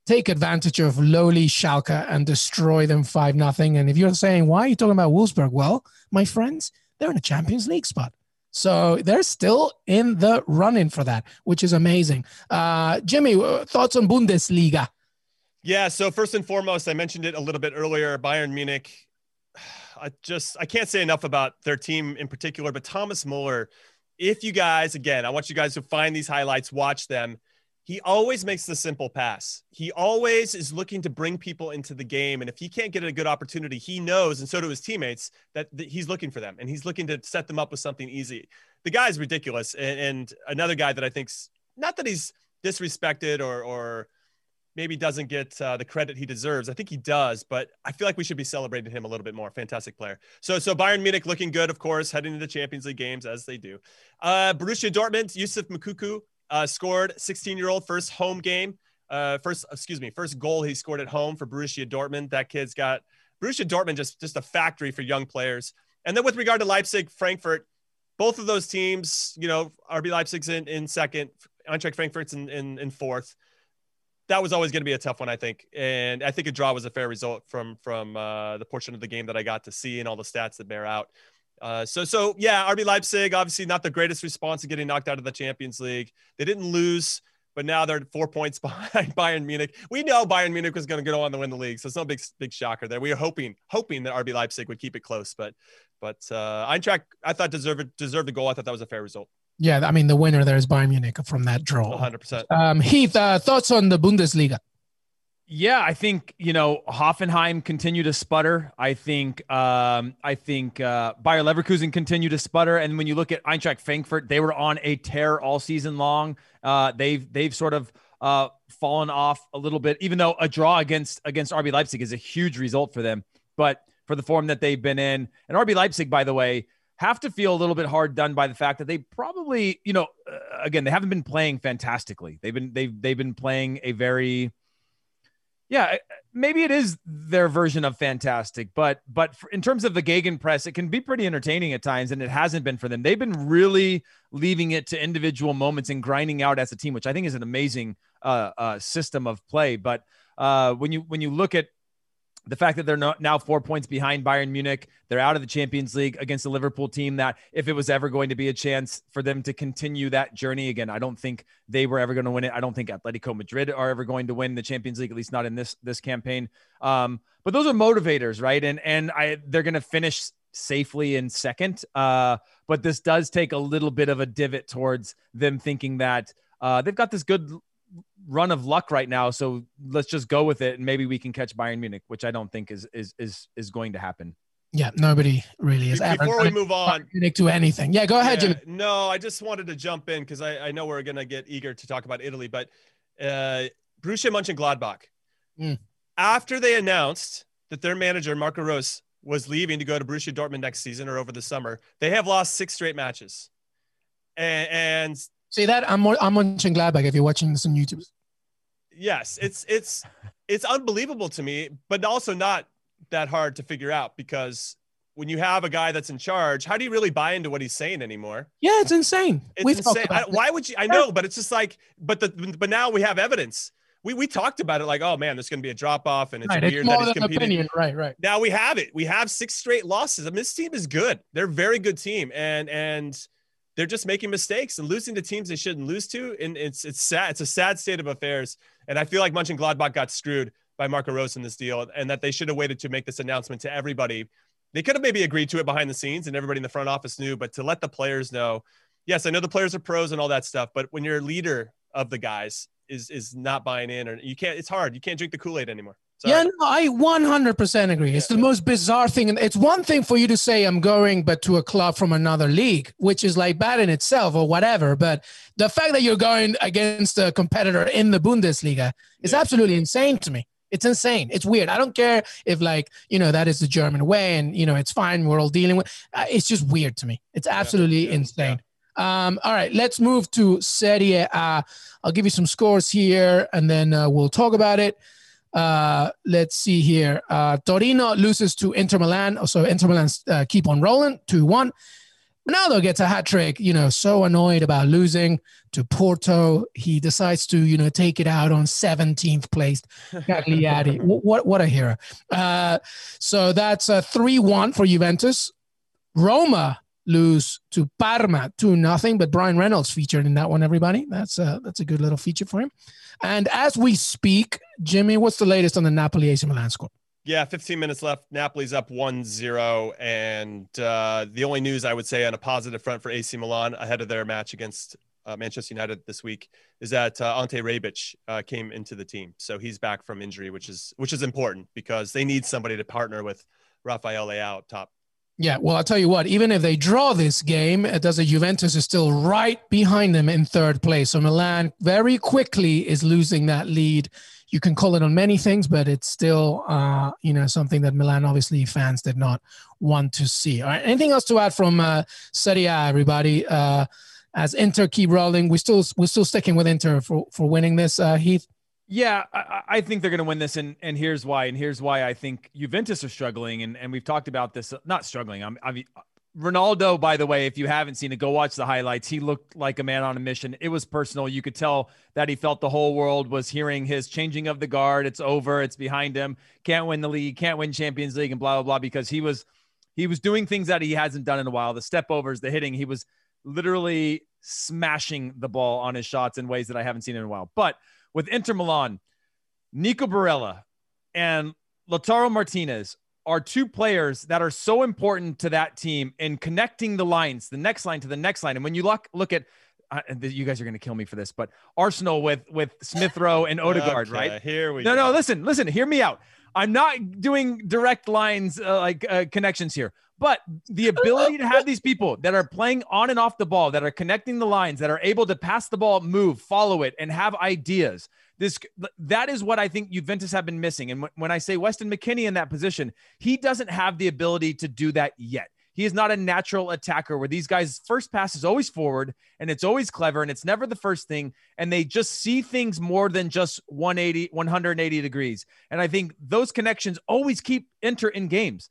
take advantage of lowly Schalke and destroy them 5 nothing. And if you're saying, why are you talking about Wolfsburg? Well, my friends, they're in a Champions League spot. So they're still in the running for that, which is amazing. Uh, Jimmy, uh, thoughts on Bundesliga? Yeah. So first and foremost, I mentioned it a little bit earlier. Bayern Munich. I just I can't say enough about their team in particular, but Thomas Muller. If you guys, again, I want you guys to find these highlights, watch them he always makes the simple pass. He always is looking to bring people into the game. And if he can't get a good opportunity, he knows, and so do his teammates, that, that he's looking for them and he's looking to set them up with something easy. The guy's ridiculous. And, and another guy that I think's not that he's disrespected or, or maybe doesn't get uh, the credit he deserves. I think he does, but I feel like we should be celebrating him a little bit more. Fantastic player. So, so Bayern Munich looking good, of course, heading into the Champions League games as they do. Uh, Borussia Dortmund, Youssef Moukoko uh, scored 16 year old first home game. Uh, first, excuse me, first goal he scored at home for Borussia Dortmund. That kid's got Borussia Dortmund just just a factory for young players. And then with regard to Leipzig, Frankfurt, both of those teams, you know, RB Leipzig's in, in second, Eintracht Frankfurt's in, in, in fourth. That was always going to be a tough one, I think, and I think a draw was a fair result from from uh, the portion of the game that I got to see and all the stats that bear out. Uh, so, so yeah, RB Leipzig, obviously not the greatest response to getting knocked out of the Champions League. They didn't lose, but now they're four points (laughs) behind Bayern Munich. We know Bayern Munich was going to go on to win the league, so it's no big, big shocker there. We were hoping, hoping that RB Leipzig would keep it close, but, but uh, Eintracht, I thought deserved deserved a goal. I thought that was a fair result. Yeah, I mean the winner there is Bayern Munich from that draw. 100%. Um, Heath, uh, thoughts on the Bundesliga? Yeah, I think you know Hoffenheim continue to sputter. I think um, I think uh, Bayer Leverkusen continue to sputter. And when you look at Eintracht Frankfurt, they were on a tear all season long. Uh, they've they've sort of uh, fallen off a little bit, even though a draw against against RB Leipzig is a huge result for them. But for the form that they've been in, and RB Leipzig, by the way, have to feel a little bit hard done by the fact that they probably, you know, uh, again, they haven't been playing fantastically. They've been they've they've been playing a very yeah, maybe it is their version of fantastic, but but in terms of the Gegenpress, it can be pretty entertaining at times, and it hasn't been for them. They've been really leaving it to individual moments and grinding out as a team, which I think is an amazing uh, uh, system of play. But uh, when you when you look at the fact that they're now four points behind Bayern Munich, they're out of the Champions League against the Liverpool team. That if it was ever going to be a chance for them to continue that journey again, I don't think they were ever going to win it. I don't think Atletico Madrid are ever going to win the Champions League, at least not in this this campaign. Um, but those are motivators, right? And and I they're going to finish safely in second. Uh, but this does take a little bit of a divot towards them thinking that uh, they've got this good run of luck right now. So let's just go with it, and maybe we can catch Bayern Munich, which I don't think is is is is going to happen. Yeah, nobody really is ever. Before we move on, Munich to anything. Yeah, go ahead, yeah, Jimmy. No, I just wanted to jump in because I, I know we're going to get eager to talk about Italy, but uh, Borussia Mönchengladbach. Mm. After they announced that their manager Marco Rose was leaving to go to Borussia Dortmund next season or over the summer, they have lost six straight matches, and, and See that? I'm I'm watching Gladbach if you're watching this on YouTube. Yes, it's it's it's unbelievable to me, but also not that hard to figure out because when you have a guy that's in charge, how do you really buy into what he's saying anymore? Yeah, it's insane. It's We've insane. I, why would you? I know, but it's just like, but the but now we have evidence. We we talked about it like, oh man, there's going to be a drop off, and it's right, weird it's that he's competing. Opinion. Right, right. Now we have it. We have six straight losses. I mean, this team is good. They're a very good team, and and they're just making mistakes and losing to teams they shouldn't lose to. And it's it's sad. It's a sad state of affairs. And I feel like Mönchengladbach got screwed by Marco Rose in this deal, and that they should have waited to make this announcement to everybody. They could have maybe agreed to it behind the scenes, and everybody in the front office knew. But to let the players know, yes, I know the players are pros and all that stuff, but when you're a leader of the guys is is not buying in, or you can't, it's hard. You can't drink the Kool Aid anymore. Sorry. Yeah, no, I 100% agree. It's the most bizarre thing. And it's one thing for you to say, I'm going, but to a club from another league, which is like bad in itself or whatever. But the fact that you're going against a competitor in the Bundesliga is yeah. absolutely insane to me. It's insane. It's weird. I don't care if, like, you know, that is the German way and, you know, it's fine. We're all dealing with uh, It's just weird to me. It's absolutely yeah. Yeah. insane. Um, all right, let's move to Serie A. I'll give you some scores here and then uh, we'll talk about it. Uh, let's see here. Uh, Torino loses to Inter Milan. So Inter Milan uh, keep on rolling 2 1. Ronaldo gets a hat trick, you know, so annoyed about losing to Porto. He decides to, you know, take it out on 17th placed Cagliari. (laughs) what, what a hero. Uh, so that's a 3 1 for Juventus. Roma lose to Parma 2 nothing, but Bryan Reynolds featured in that one, everybody. That's a, that's a good little feature for him. And as we speak, Jimmy, what's the latest on the Napoli AC Milan score? Yeah, 15 minutes left. Napoli's up 1 0. And uh, the only news I would say on a positive front for AC Milan ahead of their match against uh, Manchester United this week is that uh, Ante Rebic uh, came into the team. So he's back from injury, which is which is important because they need somebody to partner with Rafael Leao top yeah, well, I'll tell you what, even if they draw this game, it does a Juventus is still right behind them in third place. So Milan very quickly is losing that lead. You can call it on many things, but it's still, uh, you know, something that Milan obviously fans did not want to see. All right, anything else to add from uh, Serie A, everybody? Uh, as Inter keep rolling, we still we're still sticking with Inter for for winning this. Uh, Heath. Yeah, I, I, think they're going to win this, and and here's why. And here's why I think Juventus are struggling, and and we've talked about this. Uh, not struggling. I'm, I'm Ronaldo, by the way, if you haven't seen it, go watch the highlights. He looked like a man on a mission. It was personal. You could tell that he felt the whole world was hearing his changing of the guard. It's over. It's behind him. Can't win the league. Can't win Champions League, and blah blah blah. Because he was he was doing things that he hasn't done in a while. The step overs, the hitting. He was literally smashing the ball on his shots in ways that I haven't seen in a while. But with Inter Milan, Nico Barella and Lautaro Martinez are two players that are so important to that team in connecting the lines, the next line to the next line. And when you look look at uh, you guys are going to kill me for this, but Arsenal with with Smith Rowe and Odegaard, Okay, right? Here we No, go. no, listen, listen, hear me out. I'm not doing direct lines uh, like uh, connections here, but the ability to have these people that are playing on and off the ball, that are connecting the lines, that are able to pass the ball, move, follow it, and have ideas. This that is what I think Juventus have been missing. And when I say Weston McKennie in that position, he doesn't have the ability to do that yet. He is not a natural attacker where these guys' first pass is always forward and it's always clever and it's never the first thing. And they just see things more than just 180, 180 degrees. And I think those connections always keep Inter in games.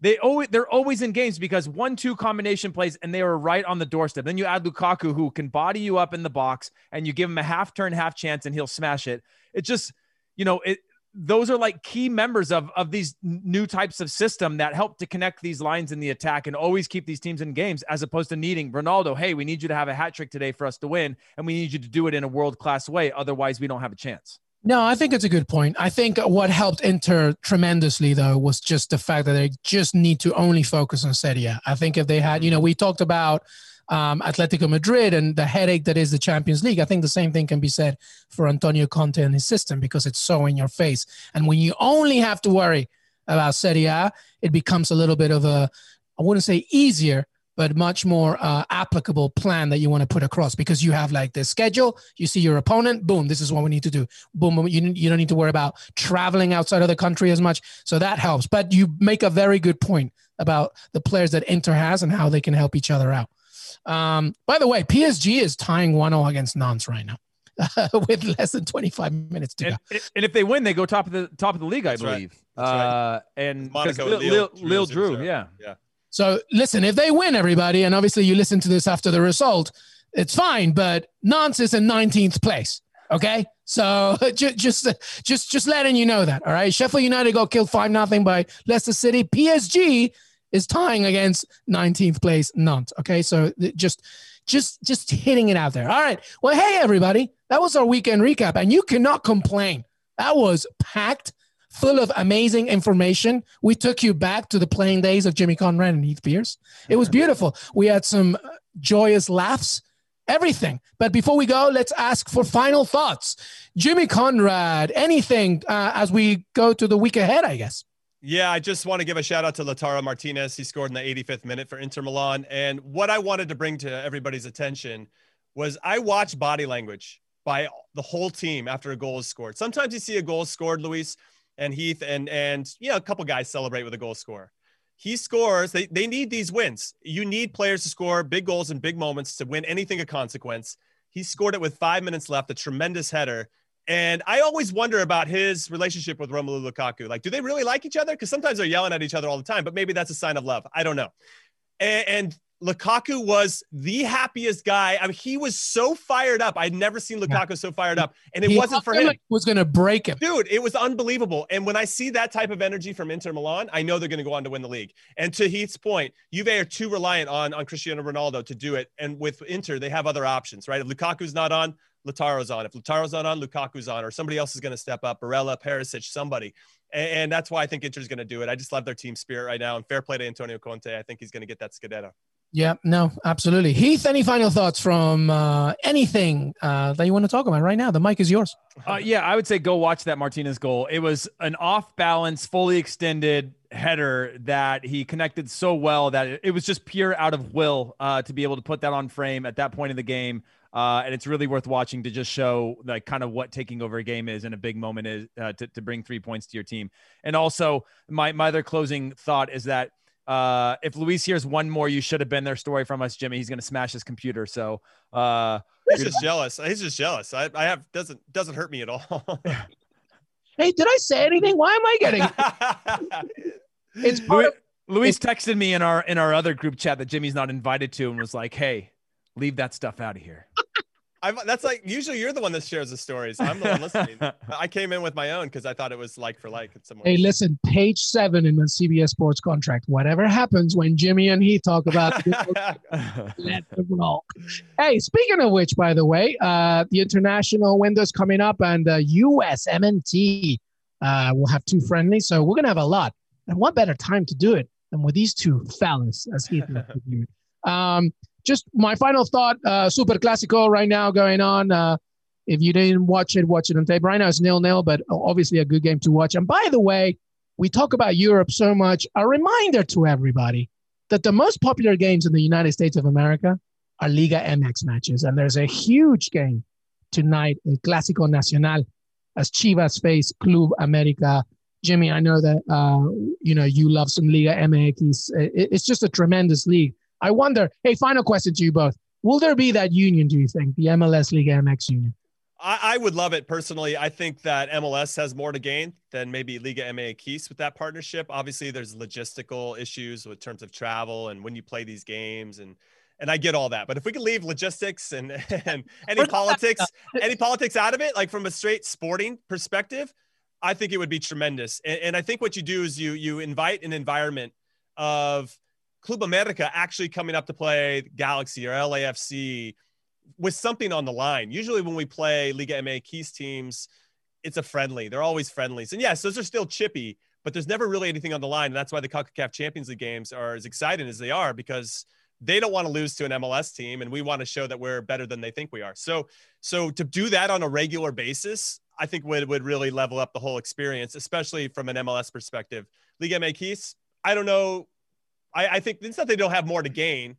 They always they're always in games because one two combination plays and they are right on the doorstep. Then you add Lukaku who can body you up in the box and you give him a half turn, half chance and he'll smash it. It just, you know, it those are like key members of of these new types of system that help to connect these lines in the attack and always keep these teams in games as opposed to needing Ronaldo, hey, we need you to have a hat trick today for us to win and we need you to do it in a world-class way otherwise we don't have a chance. No, I think it's a good point. I think what helped Inter tremendously, though, was just the fact that they just need to only focus on Serie. I think if they had, you know, we talked about um, Atletico Madrid and the headache that is the Champions League. I think the same thing can be said for Antonio Conte and his system because it's so in your face. And when you only have to worry about Serie A, it becomes a little bit of a, I wouldn't say easier, but much more uh, applicable plan that you want to put across because you have like the schedule. You see your opponent, boom, this is what we need to do. Boom, you, you don't need to worry about traveling outside of the country as much. So that helps. But you make a very good point about the players that Inter has and how they can help each other out. Um, by the way, PSG is tying 1 0 against Nantes right now. (laughs) with less than 25 minutes to and, go. And if they win, they go top of the top of the league, I That's right. believe. That's right. Uh, and Monaco, Lille, Lille, Lille Drew, yeah. Yeah. So listen, if they win, everybody, and obviously you listen to this after the result, it's fine. But Nantes is in 19th place. Okay, so (laughs) just just just just letting you know that. All right, Sheffield United got killed five nothing by Leicester City. PSG is tying against 19th place Nantes. Okay, so just just just hitting it out there. All right. Well, hey everybody, that was our weekend recap, and you cannot complain. That was packed full of amazing information. We took you back to the playing days of Jimmy Conrad and Heath Pearce. It was beautiful. We had some joyous laughs, everything. But before we go, let's ask for final thoughts. Jimmy Conrad, anything uh, as we go to the week ahead, I guess. Yeah, I just want to give a shout out to Lautaro Martinez. He scored in the 85th minute for Inter Milan. And what I wanted to bring to everybody's attention was I watched body language by the whole team after a goal is scored. Sometimes you see a goal scored, Luis and Heath, and and you know a couple guys celebrate with a goal score. He scores. They they need these wins. You need players to score big goals and big moments to win anything of consequence. He scored it with five minutes left, a tremendous header. And I always wonder about his relationship with Romelu Lukaku. Like, do they really like each other? Because sometimes they're yelling at each other all the time, but maybe that's a sign of love. I don't know. And, and Lukaku was the happiest guy. I mean, he was so fired up. I'd never seen Lukaku yeah. so fired up, and it he wasn't for him. Like was going to break him, dude. It was unbelievable. And when I see that type of energy from Inter Milan, I know they're going to go on to win the league. And to Heath's point, Juve are too reliant on on Cristiano Ronaldo to do it. And with Inter, they have other options, right? If Lukaku's not on, Lautaro's on. If Lautaro's not on, Lukaku's on, or somebody else is going to step up. Barella, Perisic, somebody. And, and that's why I think Inter's going to do it. I just love their team spirit right now. And fair play to Antonio Conte. I think he's going to get that Scudetto. Yeah, no, absolutely. Heath, any final thoughts from uh, anything uh, that you want to talk about right now? The mic is yours. Uh, yeah, I would say go watch that Martinez goal. It was an off balance, fully extended header that he connected so well that it, it was just pure out of will uh, to be able to put that on frame at that point in the game. Uh, and it's really worth watching to just show like kind of what taking over a game is and a big moment is uh, to, to bring three points to your team. And also my, my other closing thought is that uh, if Luis hears one more, you should have been there story from us, Jimmy. He's going to smash his computer. So uh, he's just jealous. He's just jealous. I, I have doesn't doesn't hurt me at all. (laughs) hey, did I say anything? Why am I getting? (laughs) it's Luis, Luis texted me in our in our other group chat that Jimmy's not invited to, and was like, "Hey, leave that stuff out of here." I've, that's like usually you're the one that shares the stories. I'm the one listening. (laughs) I came in with my own because I thought it was like for like. Hey, listen, page seven in the CBS Sports contract. Whatever happens when Jimmy and he talk about, (laughs) let them roll. Hey, speaking of which, by the way, uh, the international window's coming up, and uh, US MNT uh, will have two friendlies, so we're gonna have a lot And what better time to do it than with these two fellas, as Heath (laughs) um, just my final thought, uh, Super Classico right now going on. Uh, if you didn't watch it, watch it on tape. Right now it's nil nil, but obviously a good game to watch. And by the way, we talk about Europe so much. A reminder to everybody that the most popular games in the United States of America are Liga MX matches. And there's a huge game tonight, a Clásico Nacional, as Chivas face Club America. Jimmy, I know that uh, you know you love some Liga MX. It's just a tremendous league. I wonder. Hey, final question to you both: Will there be that union? Do you think the MLS Liga MX union? I, I, would love it personally. I think that MLS has more to gain than maybe Liga MX with that partnership. Obviously, there's logistical issues with terms of travel and when you play these games and and I get all that. But if we could leave logistics and (laughs) and any politics, any politics out of it, like from a straight sporting perspective, I think it would be tremendous. And, and I think what you do is you you invite an environment of Club America actually coming up to play Galaxy or LAFC with something on the line. Usually when we play Liga MX teams, it's a friendly. They're always friendlies. And yes, those are still chippy, but there's never really anything on the line. And that's why the CONCACAF Champions League games are as exciting as they are because they don't want to lose to an MLS team and we want to show that we're better than they think we are. So so to do that on a regular basis, I think would would really level up the whole experience, especially from an MLS perspective. Liga MX, I don't know. I, I think it's not that they don't have more to gain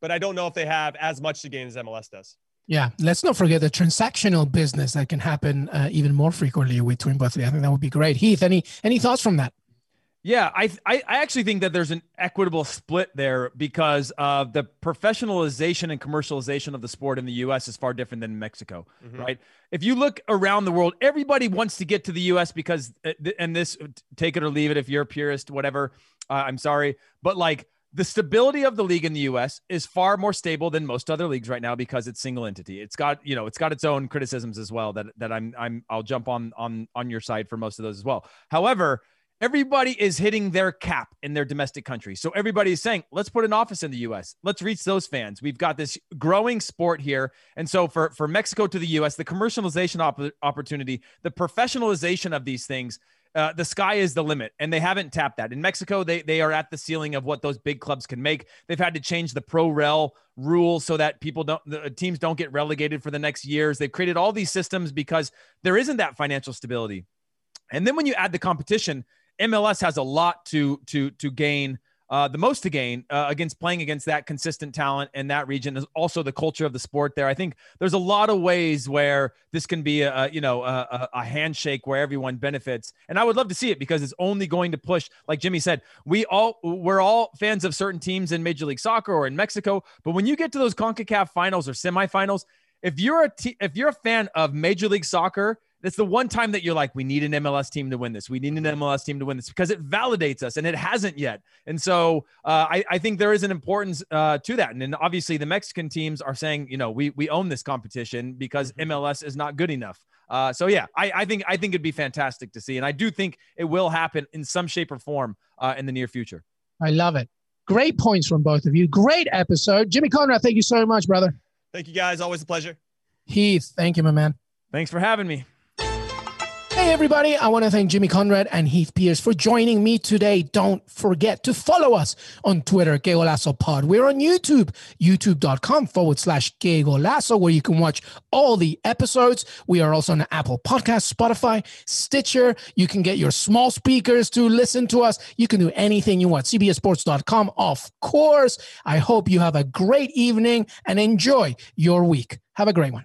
but I don't know if they have as much to gain as MLS does. Yeah, let's not forget the transactional business that can happen uh, even more frequently between both. I think that would be great. Heath, any any thoughts from that? Yeah, I, I, I actually think that there's an equitable split there because uh, the professionalization and commercialization of the sport in the U.S. is far different than Mexico, mm-hmm. right? If you look around the world, everybody wants to get to the U.S. because, uh, and this, take it or leave it if you're a purist, whatever. I'm sorry, but like the stability of the league in the US is far more stable than most other leagues right now because it's single entity. It's got, you know, it's got its own criticisms as well that that I'm I'm I'll jump on on on your side for most of those as well. However, everybody is hitting their cap in their domestic country. So everybody is saying, let's put an office in the US. Let's reach those fans. We've got this growing sport here. And so for for Mexico to the US, the commercialization op- opportunity, the professionalization of these things uh, the sky is the limit, and they haven't tapped that. In Mexico, they they are at the ceiling of what those big clubs can make. They've had to change the pro rel rule so that people don't the teams don't get relegated for the next years. They've created all these systems because there isn't that financial stability. And then when you add the competition, MLS has a lot to to to gain uh, the most to gain uh, against playing against that consistent talent in that region is also the culture of the sport there. I think there's a lot of ways where this can be a, you know a, a, handshake where everyone benefits, and I would love to see it because it's only going to push. Like Jimmy said, we all we're all fans of certain teams in Major League Soccer or in Mexico, but when you get to those Concacaf finals or semifinals, if you're a te- if you're a fan of Major League Soccer it's the one time that you're like, we need an MLS team to win this. We need an MLS team to win this because it validates us, and it hasn't yet. And so uh, I, I, think there is an importance uh, to that. And then obviously the Mexican teams are saying, you know, we we own this competition because MLS mm-hmm. is not good enough. Uh, so yeah, I, I, think I think it'd be fantastic to see, and I do think it will happen in some shape or form uh, in the near future. I love it. Great points from both of you. Great episode, Jimmy Conrad. Thank you so much, brother. Thank you, guys. Always a pleasure. Heath, thank you, my man. Thanks for having me. Hey, everybody. I want to thank Jimmy Conrad and Heath Pearce for joining me today. Don't forget to follow us on Twitter, Que Pod. We're on YouTube, youtube.com forward slash Golazo, where you can watch all the episodes. We are also on Apple Podcast, Spotify, Stitcher. You can get your small speakers to listen to us. You can do anything you want. CBSSports.com, of course. I hope you have a great evening and enjoy your week. Have a great one.